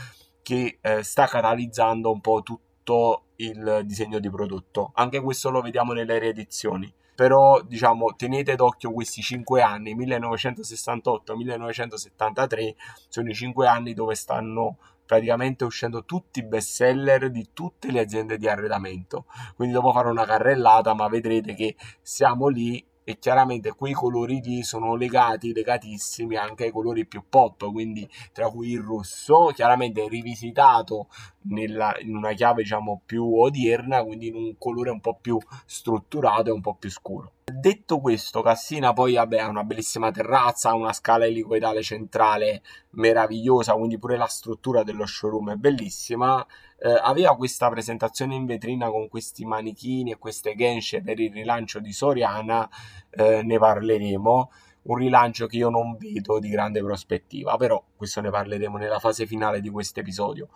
che eh, sta catalizzando un po' tutto il disegno di prodotto. Anche questo lo vediamo nelle riedizioni però diciamo tenete d'occhio questi 5 anni 1968-1973 sono i 5 anni dove stanno praticamente uscendo tutti i best seller di tutte le aziende di arredamento quindi dopo farò una carrellata ma vedrete che siamo lì e chiaramente quei colori lì sono legati, legatissimi anche ai colori più pop, quindi tra cui il rosso, chiaramente rivisitato nella, in una chiave diciamo più odierna, quindi in un colore un po' più strutturato e un po' più scuro. Detto questo, Cassina poi vabbè, ha una bellissima terrazza, ha una scala elicoidale centrale meravigliosa, quindi pure la struttura dello showroom è bellissima eh, aveva questa presentazione in vetrina con questi manichini e queste gensce per il rilancio di Soriana, eh, ne parleremo. Un rilancio che io non vedo di grande prospettiva, però questo ne parleremo nella fase finale di questo episodio.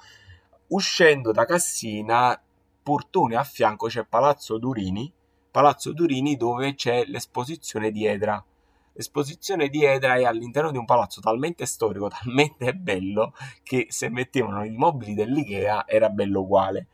Uscendo da Cassina, portone a fianco c'è Palazzo Durini, Palazzo Durini dove c'è l'esposizione di Edra L'esposizione di Edra è all'interno di un palazzo talmente storico, talmente bello, che se mettevano i mobili dell'Ikea era bello uguale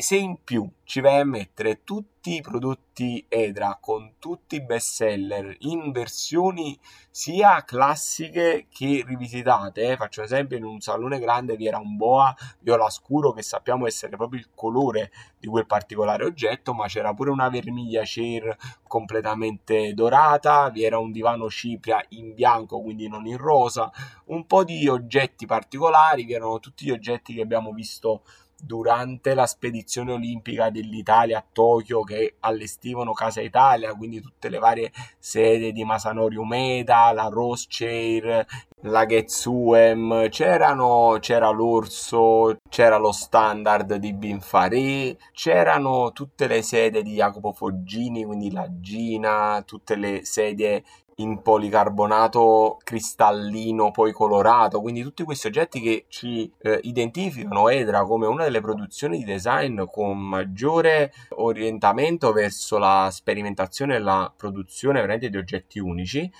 se in più ci vai a mettere tutti i prodotti Edra con tutti i best seller in versioni sia classiche che rivisitate, eh, faccio esempio in un salone grande vi era un boa viola scuro che sappiamo essere proprio il colore di quel particolare oggetto, ma c'era pure una vermiglia chair completamente dorata, vi era un divano cipria in bianco quindi non in rosa, un po' di oggetti particolari, vi erano tutti gli oggetti che abbiamo visto durante la spedizione olimpica dell'Italia a Tokyo che allestivano Casa Italia, quindi tutte le varie sedi di Masanori Umeda, la Rose Chair, la Getsuem, c'erano, c'era l'Orso, c'era lo standard di Binfaré, c'erano tutte le sede di Jacopo Foggini, quindi la Gina, tutte le sedie in policarbonato cristallino poi colorato, quindi tutti questi oggetti che ci eh, identificano Edra come una delle produzioni di design con maggiore orientamento verso la sperimentazione e la produzione veramente di oggetti unici.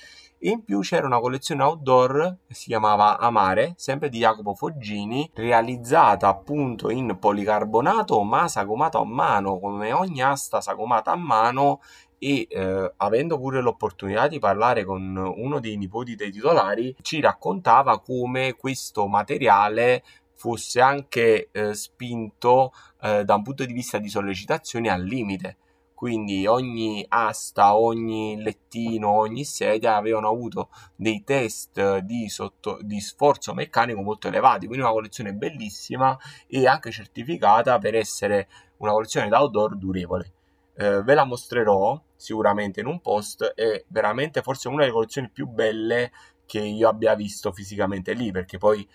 in più c'era una collezione outdoor che si chiamava Amare, sempre di Jacopo Foggini, realizzata appunto in policarbonato ma sagomato a mano, come ogni asta sagomata a mano e eh, avendo pure l'opportunità di parlare con uno dei nipoti dei titolari, ci raccontava come questo materiale fosse anche eh, spinto eh, da un punto di vista di sollecitazione al limite. Quindi ogni asta, ogni lettino, ogni sedia avevano avuto dei test di, sotto, di sforzo meccanico molto elevati. Quindi una collezione bellissima e anche certificata per essere una collezione da outdoor durevole eh, ve la mostrerò sicuramente in un post è veramente forse una delle collezioni più belle che io abbia visto fisicamente lì perché poi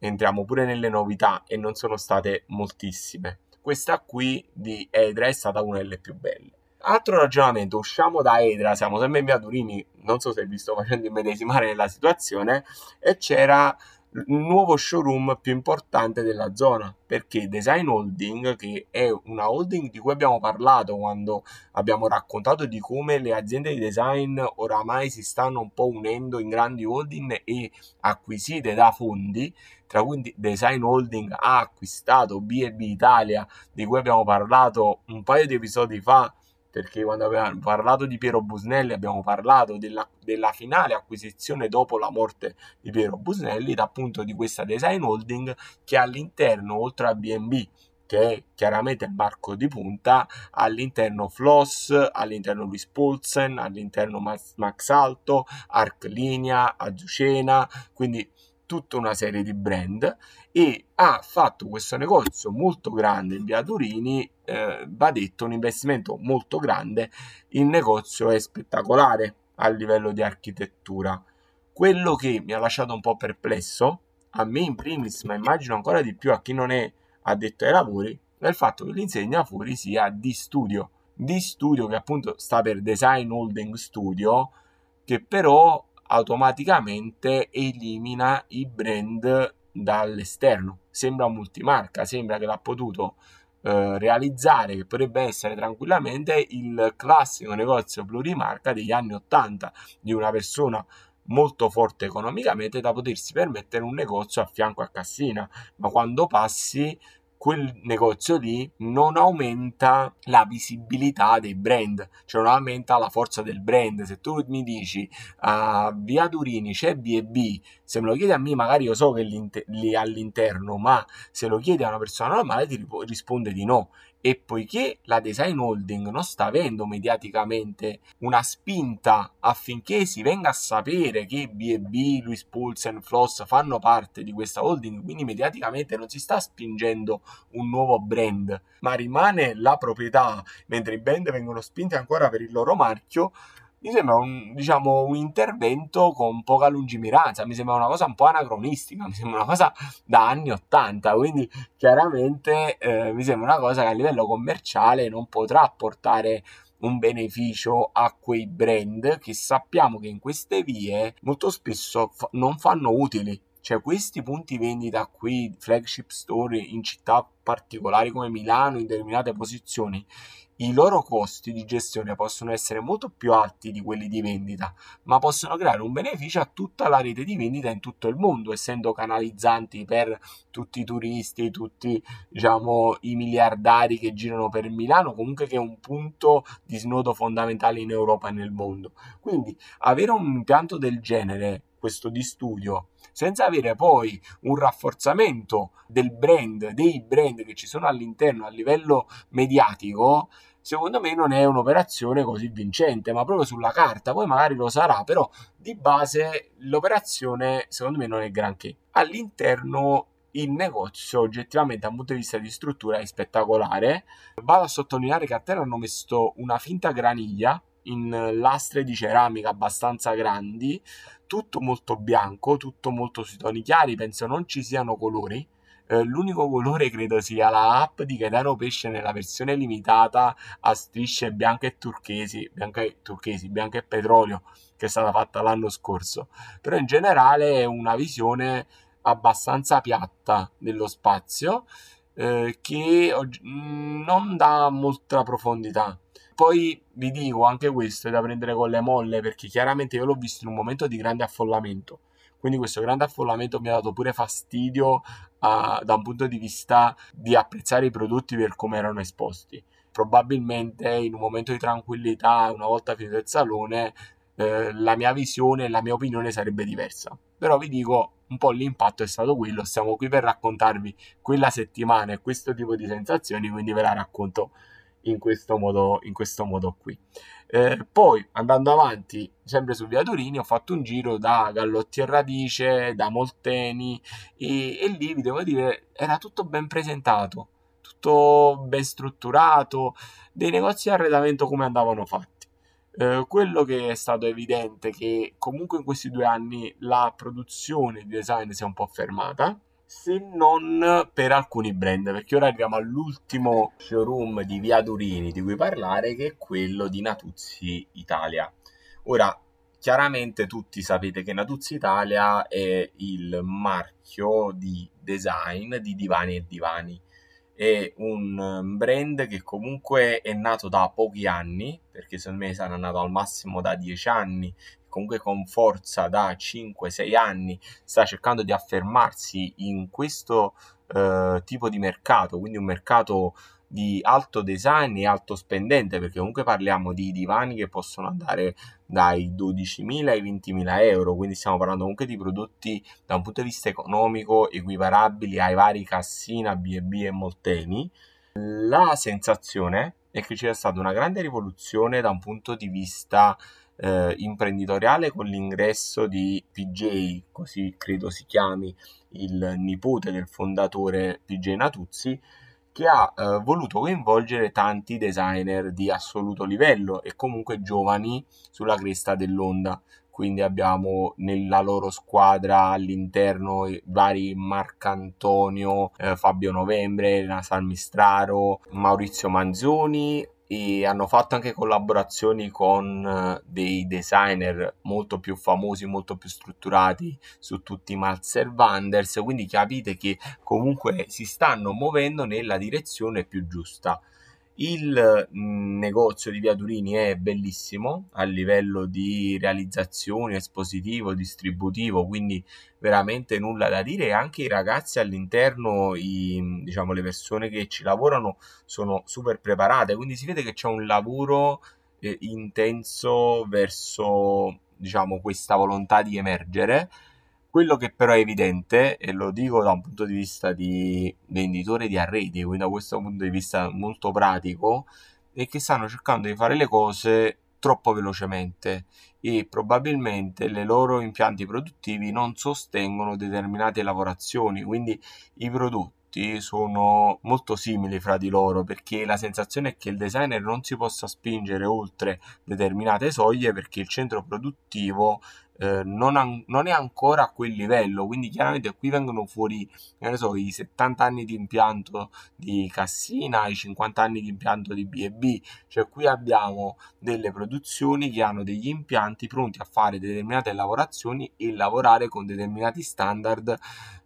entriamo pure nelle novità e non sono state moltissime. Questa qui di Edra è stata una delle più belle. Altro ragionamento usciamo da Edra siamo sempre in via Turini non so se vi sto facendo immedesimare nella situazione e c'era nuovo showroom più importante della zona perché Design Holding che è una holding di cui abbiamo parlato quando abbiamo raccontato di come le aziende di design oramai si stanno un po' unendo in grandi holding e acquisite da fondi tra cui Design Holding ha acquistato B&B Italia di cui abbiamo parlato un paio di episodi fa perché quando abbiamo parlato di Piero Busnelli abbiamo parlato della, della, finale acquisizione dopo la morte di Piero Busnelli, appunto di questa design holding che all'interno, oltre a BNB, che è chiaramente il marco di punta, all'interno Floss, all'interno Luis Polsen, all'interno Max, Max Alto, Arc Linea, Azucena, quindi tutta una serie di brand e ha fatto questo negozio molto grande in via Turini, eh, va detto un investimento molto grande, il negozio è spettacolare a livello di architettura. Quello che mi ha lasciato un po' perplesso, a me in primis, ma immagino ancora di più a chi non è addetto ai lavori è il fatto che l'insegna fuori sia di studio, di studio che appunto sta per Design Holding Studio, che però automaticamente elimina i brand dall'esterno. Sembra multimarca, sembra che l'ha potuto eh, realizzare, che potrebbe essere tranquillamente il classico negozio plurimarca degli anni 80 di una persona molto forte economicamente da potersi permettere un negozio a fianco a Cassina, ma quando passi quel negozio lì non aumenta la visibilità dei brand, cioè non aumenta la forza del brand. Se tu mi dici a via Durini c'è B&B, se me lo chiedi a me magari io so che lì all'interno, ma se lo chiedi a una persona normale ti risponde di no e poiché la design holding non sta avendo mediaticamente una spinta affinché si venga a sapere che B&B, Louis Poulsen, Floss fanno parte di questa holding, quindi mediaticamente non si sta spingendo un nuovo brand, ma rimane la proprietà, mentre i brand vengono spinti ancora per il loro marchio, mi sembra un, diciamo, un intervento con poca lungimiranza, mi sembra una cosa un po' anacronistica, mi sembra una cosa da anni 80, quindi chiaramente eh, mi sembra una cosa che a livello commerciale non potrà portare un beneficio a quei brand che sappiamo che in queste vie molto spesso fa- non fanno utili. Cioè questi punti vendita qui, flagship store in città particolari come Milano, in determinate posizioni, i loro costi di gestione possono essere molto più alti di quelli di vendita, ma possono creare un beneficio a tutta la rete di vendita in tutto il mondo, essendo canalizzanti per tutti i turisti, tutti diciamo, i miliardari che girano per Milano, comunque che è un punto di snodo fondamentale in Europa e nel mondo. Quindi avere un impianto del genere questo di studio senza avere poi un rafforzamento del brand, dei brand che ci sono all'interno a livello mediatico, secondo me non è un'operazione così vincente, ma proprio sulla carta, poi magari lo sarà, però di base l'operazione secondo me non è granché. All'interno il negozio oggettivamente dal punto di vista di struttura è spettacolare. Vado a sottolineare che a terra hanno messo una finta graniglia in lastre di ceramica abbastanza grandi, tutto molto bianco, tutto molto sui toni chiari, penso non ci siano colori. Eh, l'unico colore credo sia la app di Gaetano Pesce nella versione limitata a strisce bianche e turchesi, bianche e turchesi, bianche e petrolio, che è stata fatta l'anno scorso. Però in generale è una visione abbastanza piatta dello spazio eh, che non dà molta profondità poi vi dico anche questo è da prendere con le molle perché chiaramente io l'ho visto in un momento di grande affollamento. Quindi questo grande affollamento mi ha dato pure fastidio uh, da un punto di vista di apprezzare i prodotti per come erano esposti. Probabilmente in un momento di tranquillità, una volta finito il salone, eh, la mia visione e la mia opinione sarebbe diversa. Però vi dico, un po' l'impatto è stato quello, siamo qui per raccontarvi quella settimana e questo tipo di sensazioni, quindi ve la racconto in questo modo, in questo modo qui. Eh, poi andando avanti, sempre su Via Turini, ho fatto un giro da Gallotti e Radice, da Molteni e, e lì vi devo dire era tutto ben presentato, tutto ben strutturato, dei negozi di arredamento come andavano fatti. Eh, quello che è stato evidente è che comunque in questi due anni la produzione di design si è un po' fermata se non per alcuni brand, perché ora arriviamo all'ultimo showroom di Via Durini di cui parlare, che è quello di Natuzzi Italia. Ora, chiaramente tutti sapete che Natuzzi Italia è il marchio di design di divani e divani. È un brand che comunque è nato da pochi anni, perché secondo me sarà nato al massimo da 10 anni, comunque con forza da 5-6 anni sta cercando di affermarsi in questo eh, tipo di mercato, quindi un mercato di alto design e alto spendente, perché comunque parliamo di divani che possono andare dai 12.000 ai 20.000 euro, quindi stiamo parlando comunque di prodotti da un punto di vista economico equiparabili ai vari Cassina, B&B e Molteni. La sensazione è che sia stata una grande rivoluzione da un punto di vista eh, imprenditoriale con l'ingresso di PJ, così credo si chiami il nipote del fondatore PJ Natuzzi, che ha eh, voluto coinvolgere tanti designer di assoluto livello e comunque giovani sulla cresta dell'onda. quindi abbiamo nella loro squadra all'interno vari Marcantonio, eh, Fabio Novembre, Elena Salmistraro, Maurizio Manzoni e hanno fatto anche collaborazioni con eh, dei designer molto più famosi, molto più strutturati su tutti i Malzer Wanders, quindi capite che comunque si stanno muovendo nella direzione più giusta. Il mm, negozio di Via Turini è bellissimo a livello di realizzazione, espositivo, distributivo, quindi veramente nulla da dire. Anche i ragazzi all'interno, i, diciamo le persone che ci lavorano, sono super preparate, quindi si vede che c'è un lavoro eh, intenso verso diciamo questa volontà di emergere quello che però è evidente, e lo dico da un punto di vista di venditore di arredi, quindi da questo punto di vista molto pratico, è che stanno cercando di fare le cose troppo velocemente e probabilmente le loro impianti produttivi non sostengono determinate lavorazioni, quindi i prodotti sono molto simili fra di loro perché la sensazione è che il designer non si possa spingere oltre determinate soglie perché il centro produttivo eh, non, an- non, è ancora a quel livello, quindi chiaramente qui vengono fuori, so, i 70 anni di impianto di Cassina, i 50 anni di impianto di B&B, cioè qui abbiamo delle produzioni che hanno degli impianti pronti a fare determinate lavorazioni e lavorare con determinati standard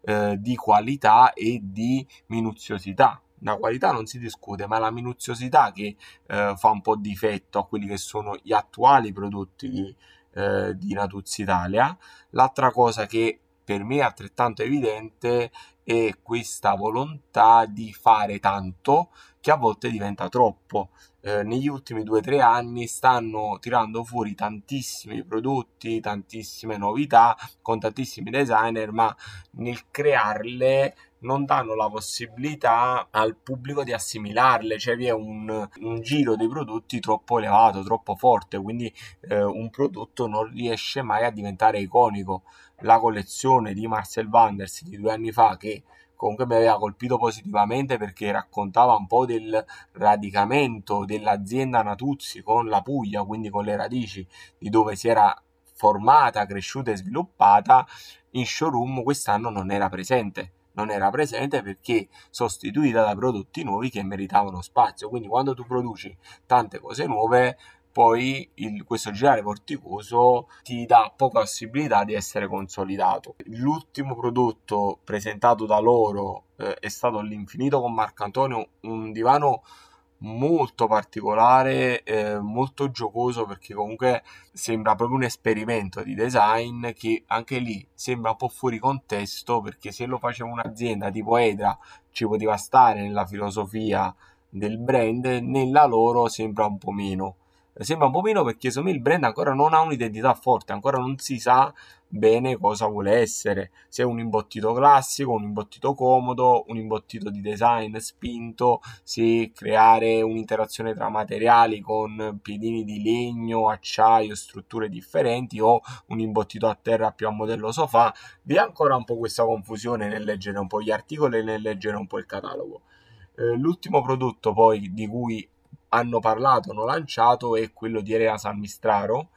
eh, di qualità e di minuziosità. La qualità non si discute, ma la minuziosità che eh, fa un po' difetto a quelli che sono gli attuali prodotti di, eh, di Natuz Italia. L'altra cosa che per me è altrettanto evidente è questa volontà di fare tanto che a volte diventa troppo. Eh, negli ultimi due o tre anni stanno tirando fuori tantissimi prodotti, tantissime novità con tantissimi designer, ma nel crearle non danno la possibilità al pubblico di assimilarle, cioè vi è un, un giro dei prodotti troppo elevato, troppo forte, quindi eh, un prodotto non riesce mai a diventare iconico. La collezione di Marcel Wanders di due anni fa che comunque mi aveva colpito positivamente perché raccontava un po' del radicamento dell'azienda Natuzzi con la Puglia, quindi con le radici di dove si era formata, cresciuta e sviluppata, in showroom quest'anno non era presente non era presente perché sostituita da prodotti nuovi che meritavano spazio. Quindi quando tu produci tante cose nuove, poi il, questo girare vorticoso ti dà poca possibilità di essere consolidato. L'ultimo prodotto presentato da loro eh, è stato all'infinito con Marco Antonio, un divano molto particolare, eh, molto giocoso perché comunque sembra proprio un esperimento di design che anche lì sembra un po' fuori contesto perché se lo faceva un'azienda tipo Edra ci poteva stare nella filosofia del brand, nella loro sembra un po' meno. Sembra un po' meno perché secondo me il brand ancora non ha un'identità forte, ancora non si sa bene cosa vuole essere, se un imbottito classico, un imbottito comodo, un imbottito di design spinto, se creare un'interazione tra materiali con piedini di legno, acciaio, strutture differenti o un imbottito a terra più a modello sofà, vi è ancora un po' questa confusione nel leggere un po' gli articoli e nel leggere un po' il catalogo. Eh, l'ultimo prodotto poi di cui hanno parlato, hanno lanciato è quello di Elena Salmistraro,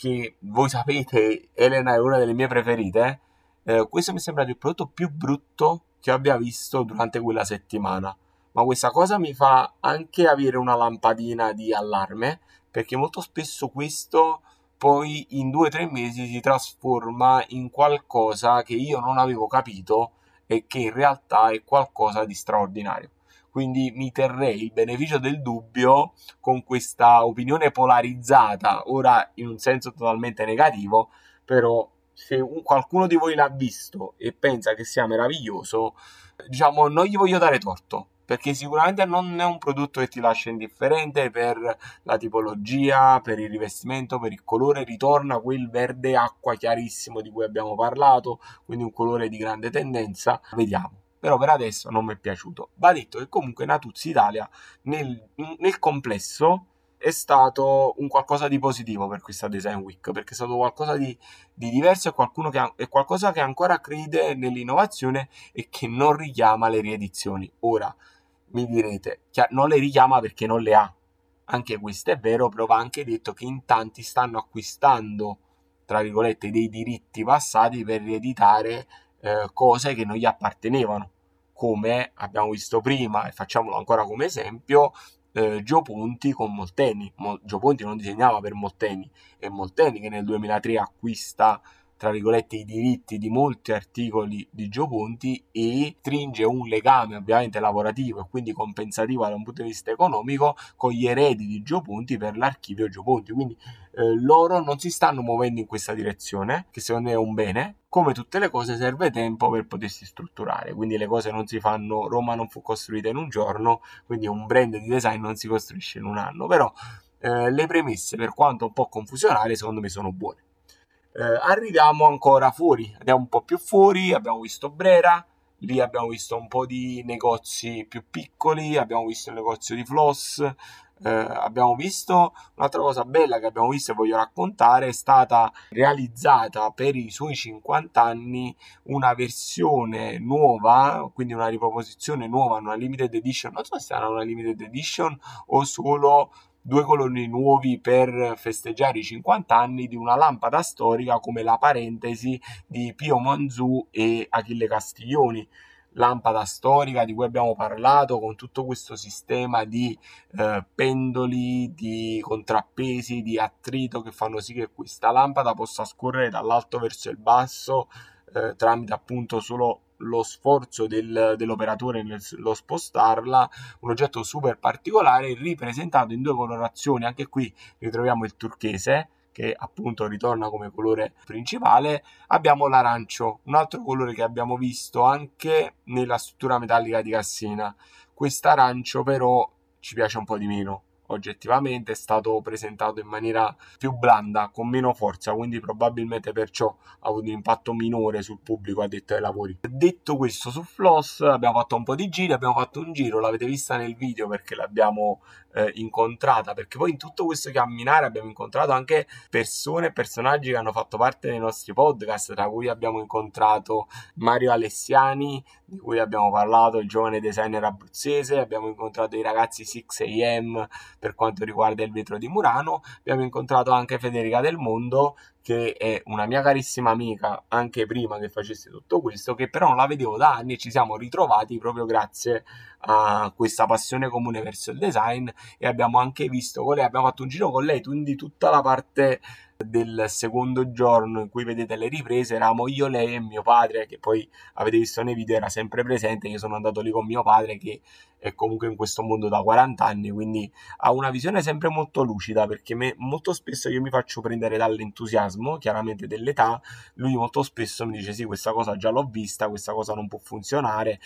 che voi sapete, Elena è una delle mie preferite, eh, questo mi sembra il prodotto più brutto che abbia visto durante quella settimana. Ma questa cosa mi fa anche avere una lampadina di allarme, perché molto spesso questo poi in due o tre mesi si trasforma in qualcosa che io non avevo capito e che in realtà è qualcosa di straordinario quindi mi terrei il beneficio del dubbio con questa opinione polarizzata, ora in un senso totalmente negativo, però se un, qualcuno di voi l'ha visto e pensa che sia meraviglioso, diciamo non gli voglio dare torto, perché sicuramente non è un prodotto che ti lascia indifferente per la tipologia, per il rivestimento, per il colore, ritorna quel verde acqua chiarissimo di cui abbiamo parlato, quindi un colore di grande tendenza. Vediamo però per adesso non mi è piaciuto. Va detto che comunque Natuzzi Italia nel, nel complesso è stato un qualcosa di positivo per questa Design Week, perché è stato qualcosa di, di diverso e che è qualcosa che ancora crede nell'innovazione e che non richiama le riedizioni. Ora, mi direte, non le richiama perché non le ha. Anche questo è vero, però va anche detto che in tanti stanno acquistando tra virgolette, dei diritti passati per rieditare eh, cose che non gli appartenevano, come abbiamo visto prima e facciamolo ancora come esempio, eh, Gio Ponti con Molteni. Mo- Gio Ponti non disegnava per Molteni, è Molteni che nel 2003 acquista tra virgolette i diritti di molti articoli di Gio Ponti e stringe un legame ovviamente lavorativo e quindi compensativo da un punto di vista economico con gli eredi di Gio Ponti per l'archivio Gio Ponti. Quindi eh, loro non si stanno muovendo in questa direzione, che secondo me è un bene. Come tutte le cose serve tempo per potersi strutturare, quindi le cose non si fanno, Roma non fu costruita in un giorno, quindi un brand di design non si costruisce in un anno, però eh, le premesse per quanto un po' confusionali secondo me sono buone eh, arriviamo ancora fuori, andiamo un po' più fuori, abbiamo visto Brera, lì abbiamo visto un po' di negozi più piccoli, abbiamo visto il negozio di Floss, eh, abbiamo visto un'altra cosa bella che abbiamo visto e voglio raccontare è stata realizzata per i suoi 50 anni una versione nuova quindi una riproposizione nuova una limited edition. Non so se sarà una limited edition o solo due colori nuovi per festeggiare i 50 anni di una lampada storica come la parentesi di Pio Manzù e Achille Castiglioni. Lampada storica di cui abbiamo parlato con tutto questo sistema di eh, pendoli, di contrappesi, di attrito che fanno sì che questa lampada possa scorrere dall'alto verso il basso eh, tramite appunto solo lo sforzo del, dell'operatore nello spostarla, un oggetto super particolare ripresentato in due colorazioni, anche qui ritroviamo il turchese che appunto ritorna come colore principale, abbiamo l'arancio, un altro colore che abbiamo visto anche nella struttura metallica di Cassina. Quest'arancio però ci piace un po' di meno, oggettivamente è stato presentato in maniera più blanda, con meno forza, quindi probabilmente perciò ha avuto un impatto minore sul pubblico addetto ai lavori. Detto questo su Floss abbiamo fatto un po' di giri, abbiamo fatto un giro, l'avete vista nel video perché l'abbiamo eh, incontrata, perché poi in tutto questo camminare abbiamo incontrato anche persone e personaggi che hanno fatto parte dei nostri podcast, tra cui abbiamo incontrato Mario Alessiani, di cui abbiamo parlato, il giovane designer abruzzese, abbiamo incontrato i ragazzi 6am per quanto riguarda il vetro di Murano, abbiamo incontrato anche Federica Del Mondo che è una mia carissima amica anche prima che facesse tutto questo, che però non la vedevo da anni e ci siamo ritrovati proprio grazie a questa passione comune verso il design e abbiamo anche visto con lei, abbiamo fatto un giro con lei, quindi tutta la parte del secondo giorno in cui vedete le riprese eravamo io, lei e mio padre che poi avete visto nei video era sempre presente io sono andato lì con mio padre che è comunque in questo mondo da 40 anni quindi ha una visione sempre molto lucida perché me, molto spesso io mi faccio prendere dall'entusiasmo chiaramente dell'età lui molto spesso mi dice sì questa cosa già l'ho vista questa cosa non può funzionare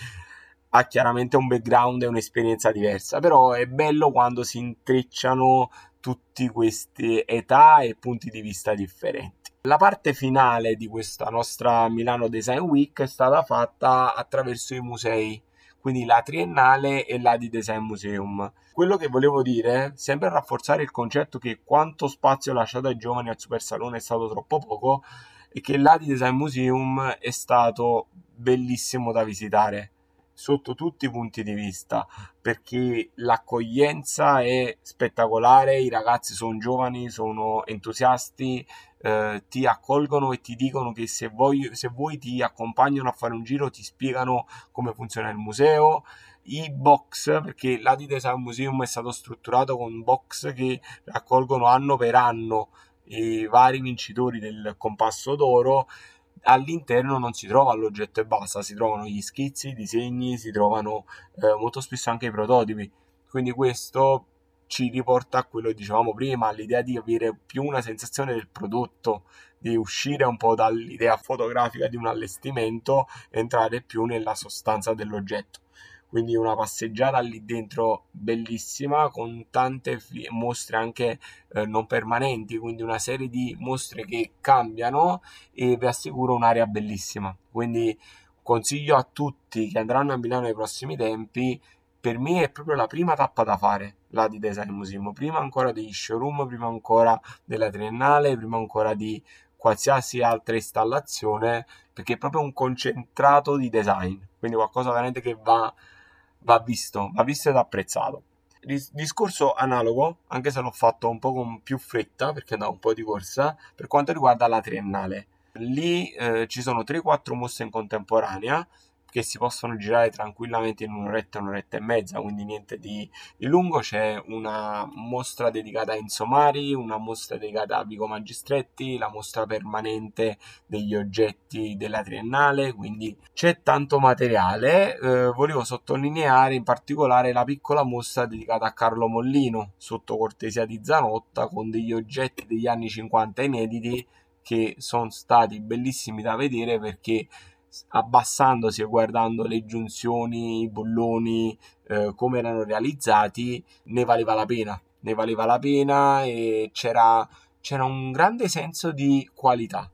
ha chiaramente un background e un'esperienza diversa, però è bello quando si intrecciano tutte queste età e punti di vista differenti. La parte finale di questa nostra Milano Design Week è stata fatta attraverso i musei, quindi la triennale e la di Design Museum. Quello che volevo dire, sempre rafforzare il concetto che quanto spazio lasciato ai giovani al Super Salone è stato troppo poco, è che la di Design Museum è stato bellissimo da visitare sotto tutti i punti di vista perché l'accoglienza è spettacolare, i ragazzi sono giovani, sono entusiasti, eh, ti accolgono e ti dicono che se vuoi, se vuoi ti accompagnano a fare un giro, ti spiegano come funziona il museo, i box, perché l'Adi Design Museum è stato strutturato con box che raccolgono anno per anno i vari vincitori del compasso d'oro all'interno non si trova l'oggetto e basta, si trovano gli schizzi, i disegni, si trovano eh, molto spesso anche i prototipi. Quindi questo ci riporta a quello che dicevamo prima, all'idea di avere più una sensazione del prodotto, di uscire un po' dall'idea fotografica di un allestimento e entrare più nella sostanza dell'oggetto quindi una passeggiata lì dentro bellissima con tante mostre anche eh, non permanenti, quindi una serie di mostre che cambiano e vi assicuro un'area bellissima. Quindi consiglio a tutti che andranno a Milano nei prossimi tempi per me è proprio la prima tappa da fare, la di Design Museum, prima ancora degli showroom, prima ancora della triennale, prima ancora di qualsiasi altra installazione, perché è proprio un concentrato di design, quindi qualcosa veramente che va va visto, va visto ed apprezzato. discorso analogo, anche se l'ho fatto un po' con più fretta perché andavo un po' di corsa, per quanto riguarda la triennale. Lì eh, ci sono 3-4 mosse in contemporanea che si possono girare tranquillamente in un'oretta, un'oretta e mezza, quindi niente di, di lungo. C'è una mostra dedicata a Insomari, una mostra dedicata a Vico Magistretti, la mostra permanente degli oggetti della triennale, quindi c'è tanto materiale. Eh, volevo sottolineare in particolare la piccola mostra dedicata a Carlo Mollino, sotto cortesia di Zanotta, con degli oggetti degli anni 50 inediti che sono stati bellissimi da vedere perché abbassandosi e guardando le giunzioni, i bulloni, eh, come erano realizzati, ne valeva la pena. Ne valeva la pena e c'era, c'era un grande senso di qualità.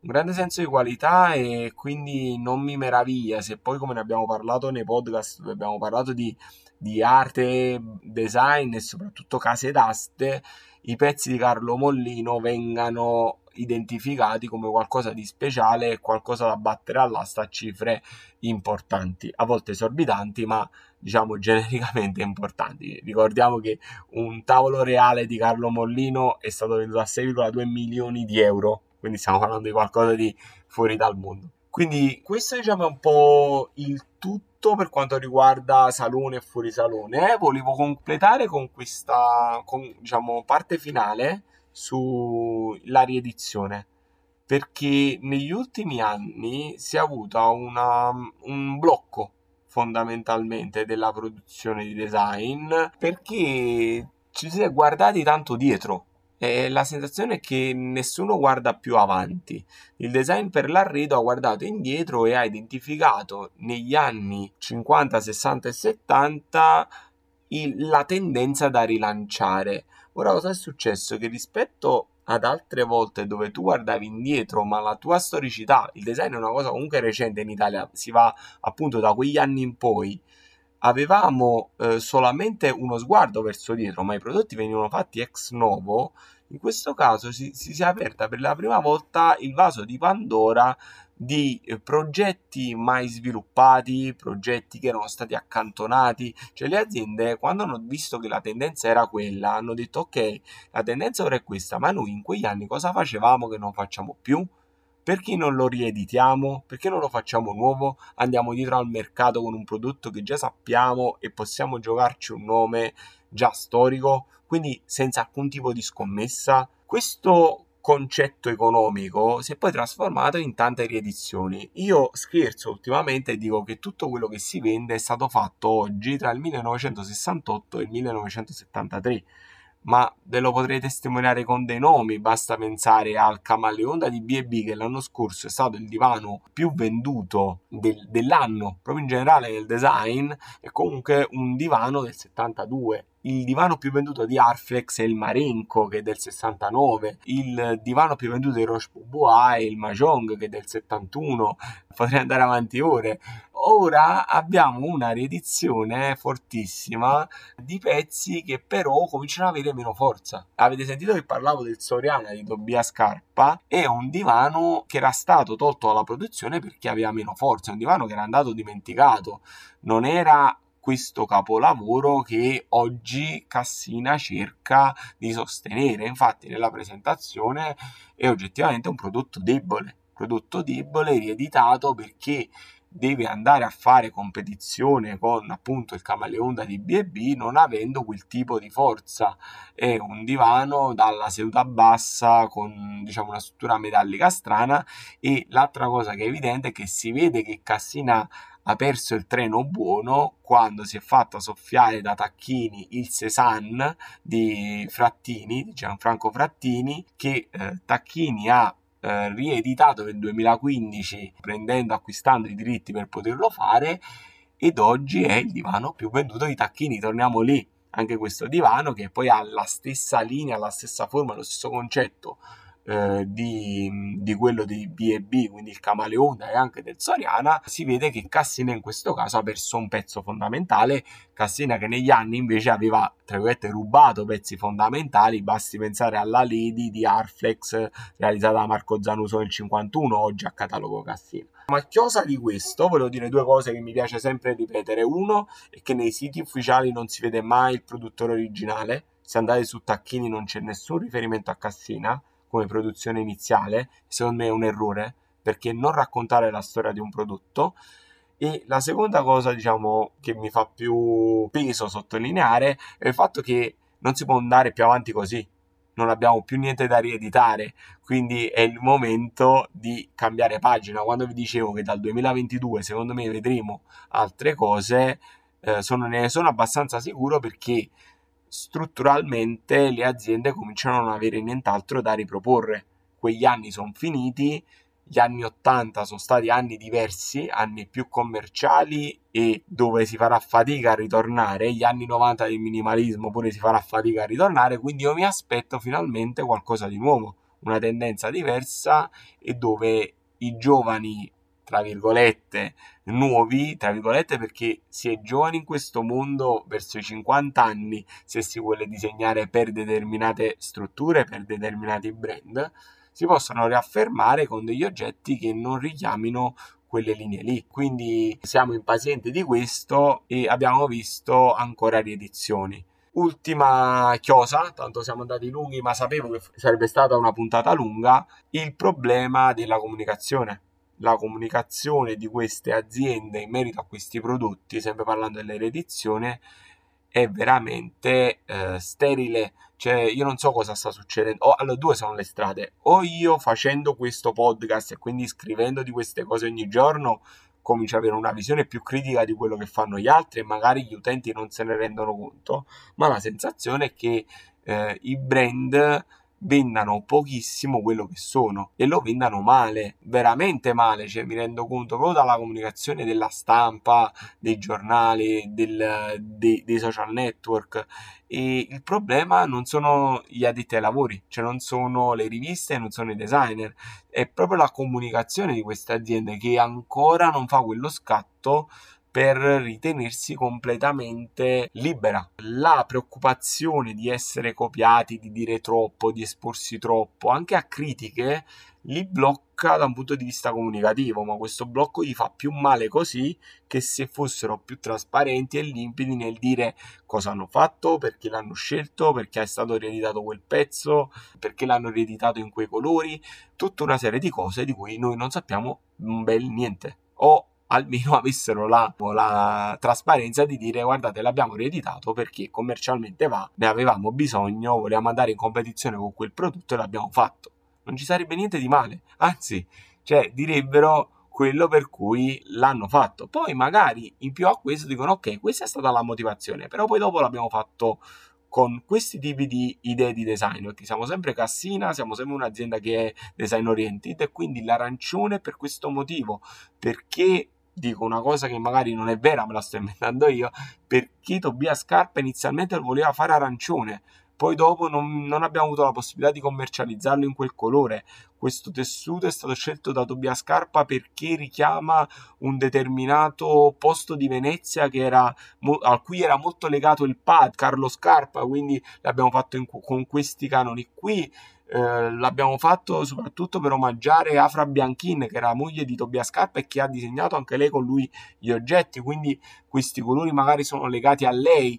Un grande senso di qualità e quindi non mi meraviglia se poi come ne abbiamo parlato nei podcast dove abbiamo parlato di, di arte, design e soprattutto case d'aste, i pezzi di Carlo Mollino vengano identificati come qualcosa di speciale e qualcosa da battere all'asta a cifre importanti, a volte esorbitanti, ma diciamo genericamente importanti. Ricordiamo che un tavolo reale di Carlo Mollino è stato venduto a 6,2 milioni di euro, quindi stiamo parlando di qualcosa di fuori dal mondo. Quindi questo diciamo è un po' il tutto per quanto riguarda salone e fuori salone. Volevo completare con questa con, diciamo, parte finale sulla riedizione perché negli ultimi anni si è avuto una, un blocco fondamentalmente della produzione di design perché ci si è guardati tanto dietro e la sensazione è che nessuno guarda più avanti. Il design per l'arredo ha guardato indietro e ha identificato negli anni 50, 60 e 70 il, la tendenza da rilanciare. Ora cosa è successo? Che rispetto ad altre volte dove tu guardavi indietro, ma la tua storicità, il design è una cosa comunque recente in Italia, si va appunto da quegli anni in poi, avevamo eh, solamente uno sguardo verso dietro, ma i prodotti venivano fatti ex novo, in questo caso si, si, è aperta per la prima volta il vaso di Pandora di eh, progetti mai sviluppati, progetti che erano stati accantonati, cioè le aziende quando hanno visto che la tendenza era quella hanno detto ok, la tendenza ora è questa, ma noi in quegli anni cosa facevamo che non facciamo più? Perché non lo rieditiamo? Perché non lo facciamo nuovo? Andiamo dietro al mercato con un prodotto che già sappiamo e possiamo giocarci un nome già storico, quindi senza alcun tipo di scommessa. Questo concetto economico si è poi trasformato in tante riedizioni. Io scherzo ultimamente e dico che tutto quello che si vende è stato fatto oggi tra il 1968 e il 1973 ma ve lo potrei testimoniare con dei nomi, basta pensare al Camaleonda di B&B che l'anno scorso è stato il divano più venduto del, dell'anno, proprio in generale nel design, è comunque un divano del 72 il divano più venduto di Arflex è il Marenco che è del 69, il divano più venduto di Roche Bois è il Mahjong che è del 71, potrei andare avanti ore. Ora abbiamo una riedizione fortissima di pezzi che però cominciano ad avere meno forza. Avete sentito che parlavo del Soriana di Tobias Scarpa? È un divano che era stato tolto dalla produzione perché aveva meno forza, è un divano che era andato dimenticato, non era questo capolavoro che oggi Cassina cerca di sostenere. Infatti, nella presentazione è oggettivamente un prodotto debole, prodotto debole rieditato perché deve andare a fare competizione con appunto il camaleonda di B&B non avendo quel tipo di forza è un divano dalla seduta bassa con diciamo una struttura metallica strana e l'altra cosa che è evidente è che si vede che Cassina ha perso il treno buono quando si è fatta soffiare da Tacchini il Cézanne di Frattini, di Gianfranco Frattini, che eh, Tacchini ha eh, rieditato nel 2015 prendendo, acquistando i diritti per poterlo fare ed oggi è il divano più venduto di Tacchini, torniamo lì, anche questo divano che poi ha la stessa linea, la stessa forma, lo stesso concetto eh, di, di, quello di B&B, quindi il Camaleonda e anche del Soriana, si vede che Cassina in questo caso ha perso un pezzo fondamentale, Cassina che negli anni invece aveva, tra virgolette, rubato pezzi fondamentali, basti pensare alla Lady di Arflex realizzata da Marco Zanuso nel 51, oggi a catalogo Cassina. Ma chiosa di questo, volevo dire due cose che mi piace sempre ripetere. Uno è che nei siti ufficiali non si vede mai il produttore originale, se andate su Tacchini non c'è nessun riferimento a Cassina, come produzione iniziale, secondo me è un errore, perché non raccontare la storia di un prodotto. E la seconda cosa, diciamo, che mi fa più peso sottolineare è il fatto che non si può andare più avanti così. Non abbiamo più niente da rieditare, quindi è il momento di cambiare pagina. Quando vi dicevo che dal 2022 secondo me vedremo altre cose, eh, sono, ne sono abbastanza sicuro perché strutturalmente le aziende cominciano a non avere nient'altro da riproporre. Quegli anni sono finiti, gli anni 80 sono stati anni diversi, anni più commerciali e dove si farà fatica a ritornare, gli anni 90 del minimalismo pure si farà fatica a ritornare, quindi io mi aspetto finalmente qualcosa di nuovo, una tendenza diversa e dove i giovani tra virgolette, nuovi, tra virgolette, perché si è giovani in questo mondo verso i 50 anni se si vuole disegnare per determinate strutture, per determinati brand, si possono riaffermare con degli oggetti che non richiamino quelle linee lì. Quindi siamo impazienti di questo e abbiamo visto ancora riedizioni. Ultima chiosa, tanto siamo andati lunghi, ma sapevo che sarebbe stata una puntata lunga, il problema della comunicazione la comunicazione di queste aziende in merito a questi prodotti, sempre parlando dell'ereditazione, è veramente eh, sterile. Cioè, io non so cosa sta succedendo. Oh, allora, due sono le strade. O io facendo questo podcast e quindi scrivendo di queste cose ogni giorno comincio ad avere una visione più critica di quello che fanno gli altri e magari gli utenti non se ne rendono conto, ma la sensazione è che eh, i brand vendano pochissimo quello che sono e lo vendano male, veramente male, cioè mi rendo conto proprio dalla comunicazione della stampa, dei giornali, del, dei, dei social network. E il problema non sono gli addetti ai lavori, cioè non sono le riviste, non sono i designer, è proprio la comunicazione di queste aziende che ancora non fa quello scatto per ritenersi completamente libera. La preoccupazione di essere copiati, di dire troppo, di esporsi troppo, anche a critiche, li blocca da un punto di vista comunicativo, ma questo blocco gli fa più male così che se fossero più trasparenti e limpidi nel dire cosa hanno fatto, perché l'hanno scelto, perché è stato rieditato quel pezzo, perché l'hanno rieditato in quei colori, tutta una serie di cose di cui noi non sappiamo un bel niente. O almeno avessero la, la, trasparenza di dire guardate l'abbiamo rieditato perché commercialmente va, ne avevamo bisogno, volevamo andare in competizione con quel prodotto e l'abbiamo fatto. Non ci sarebbe niente di male, anzi, cioè direbbero quello per cui l'hanno fatto. Poi magari in più a questo dicono ok, questa è stata la motivazione, però poi dopo l'abbiamo fatto con questi tipi di idee di design, perché siamo sempre Cassina, siamo sempre un'azienda che è design oriented e quindi l'arancione per questo motivo, perché dico una cosa che magari non è vera, me la sto inventando io, perché Tobias Scarpa inizialmente lo voleva fare arancione, poi dopo non, non, abbiamo avuto la possibilità di commercializzarlo in quel colore. Questo tessuto è stato scelto da Tobias Scarpa perché richiama un determinato posto di Venezia era, a cui era molto legato il pad Carlo Scarpa, quindi l'abbiamo fatto in, con questi canoni qui eh, l'abbiamo fatto soprattutto per omaggiare Afra Bianchin, che era moglie di Tobias Scarpa e che ha disegnato anche lei con lui gli oggetti, quindi questi colori magari sono legati a lei.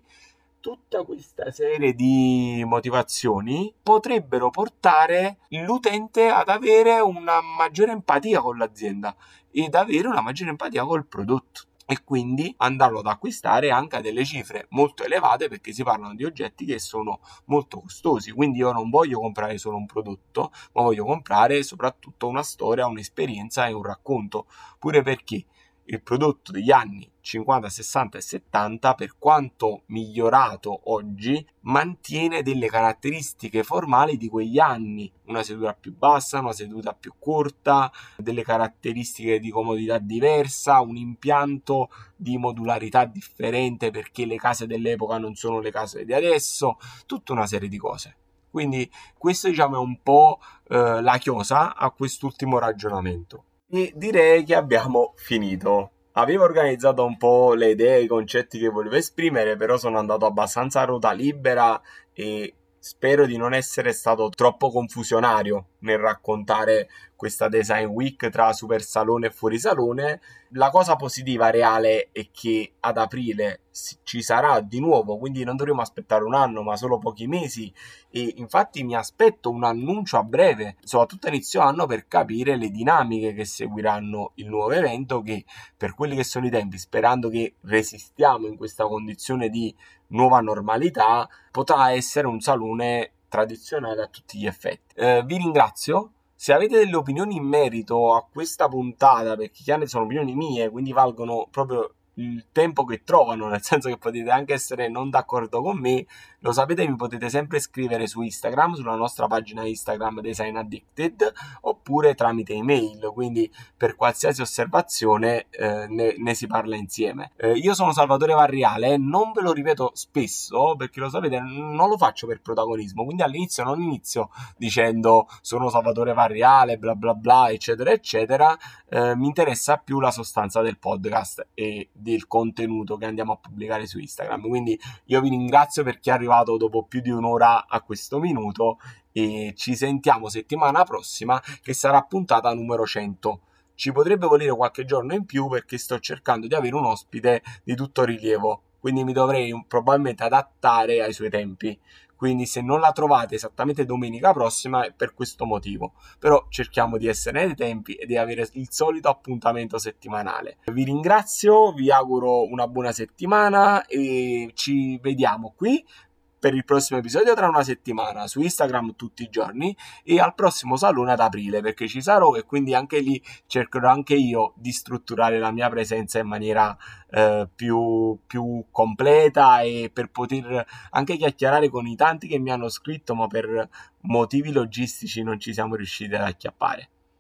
Tutta questa serie di motivazioni potrebbero portare l'utente ad avere una maggiore empatia con l'azienda ed avere una maggiore empatia col prodotto e quindi andarlo ad acquistare anche a delle cifre molto elevate perché si parlano di oggetti che sono molto costosi. Quindi io non voglio comprare solo un prodotto ma voglio comprare soprattutto una storia un'esperienza e un racconto. Pure perché il prodotto degli anni 50, 60 e 70, per quanto migliorato oggi, mantiene delle caratteristiche formali di quegli anni, una seduta più bassa, una seduta più corta, delle caratteristiche di comodità diversa, un impianto di modularità differente perché le case dell'epoca non sono le case di adesso, tutta una serie di cose. Quindi questo diciamo è un po' eh, la chiosa a quest'ultimo ragionamento. E direi che abbiamo finito. Avevo organizzato un po' le idee, i concetti che volevo esprimere, però sono andato abbastanza a ruota libera e spero di non essere stato troppo confusionario nel raccontare questa design week tra super salone e fuori salone. La cosa positiva reale è che ad aprile ci sarà di nuovo, quindi non dovremo aspettare un anno, ma solo pochi mesi. E infatti mi aspetto un annuncio a breve, soprattutto inizio anno, per capire le dinamiche che seguiranno il nuovo evento. Che per quelli che sono i tempi, sperando che resistiamo in questa condizione di nuova normalità, potrà essere un salone tradizionale a tutti gli effetti. Eh, vi ringrazio se avete delle opinioni in merito a questa puntata, perché chiaramente sono opinioni mie, quindi valgono proprio il tempo che trovano, nel senso che potete anche essere non d'accordo con me, lo sapete, mi potete sempre scrivere su Instagram, sulla nostra pagina Instagram Design Addicted, oppure tramite email, quindi per qualsiasi osservazione eh, ne, ne, si parla insieme. Eh, io sono Salvatore Varriale, non ve lo ripeto spesso, perché lo sapete, non lo faccio per protagonismo, quindi all'inizio non inizio dicendo sono Salvatore Varriale, bla bla bla, eccetera, eccetera, eh, mi interessa più la sostanza del podcast e del contenuto che andiamo a pubblicare su Instagram. Quindi io vi ringrazio per chi è arrivato dopo più di un'ora a questo minuto e ci sentiamo settimana prossima che sarà puntata numero 100. Ci potrebbe volere qualche giorno in più perché sto cercando di avere un ospite di tutto rilievo, quindi mi dovrei probabilmente adattare ai suoi tempi. Quindi se non la trovate esattamente domenica prossima è per questo motivo. Però cerchiamo di essere nei tempi e di avere il solito appuntamento settimanale. Vi ringrazio vi auguro una buona settimana e ci vediamo qui per il prossimo episodio tra una settimana su Instagram tutti i giorni e al prossimo salone ad aprile perché ci sarò e quindi anche lì cercherò anche io di strutturare la mia presenza in maniera eh, più, più completa e per poter anche chiacchierare con i tanti che mi hanno scritto ma per motivi logistici non ci siamo riusciti ad acchiappare.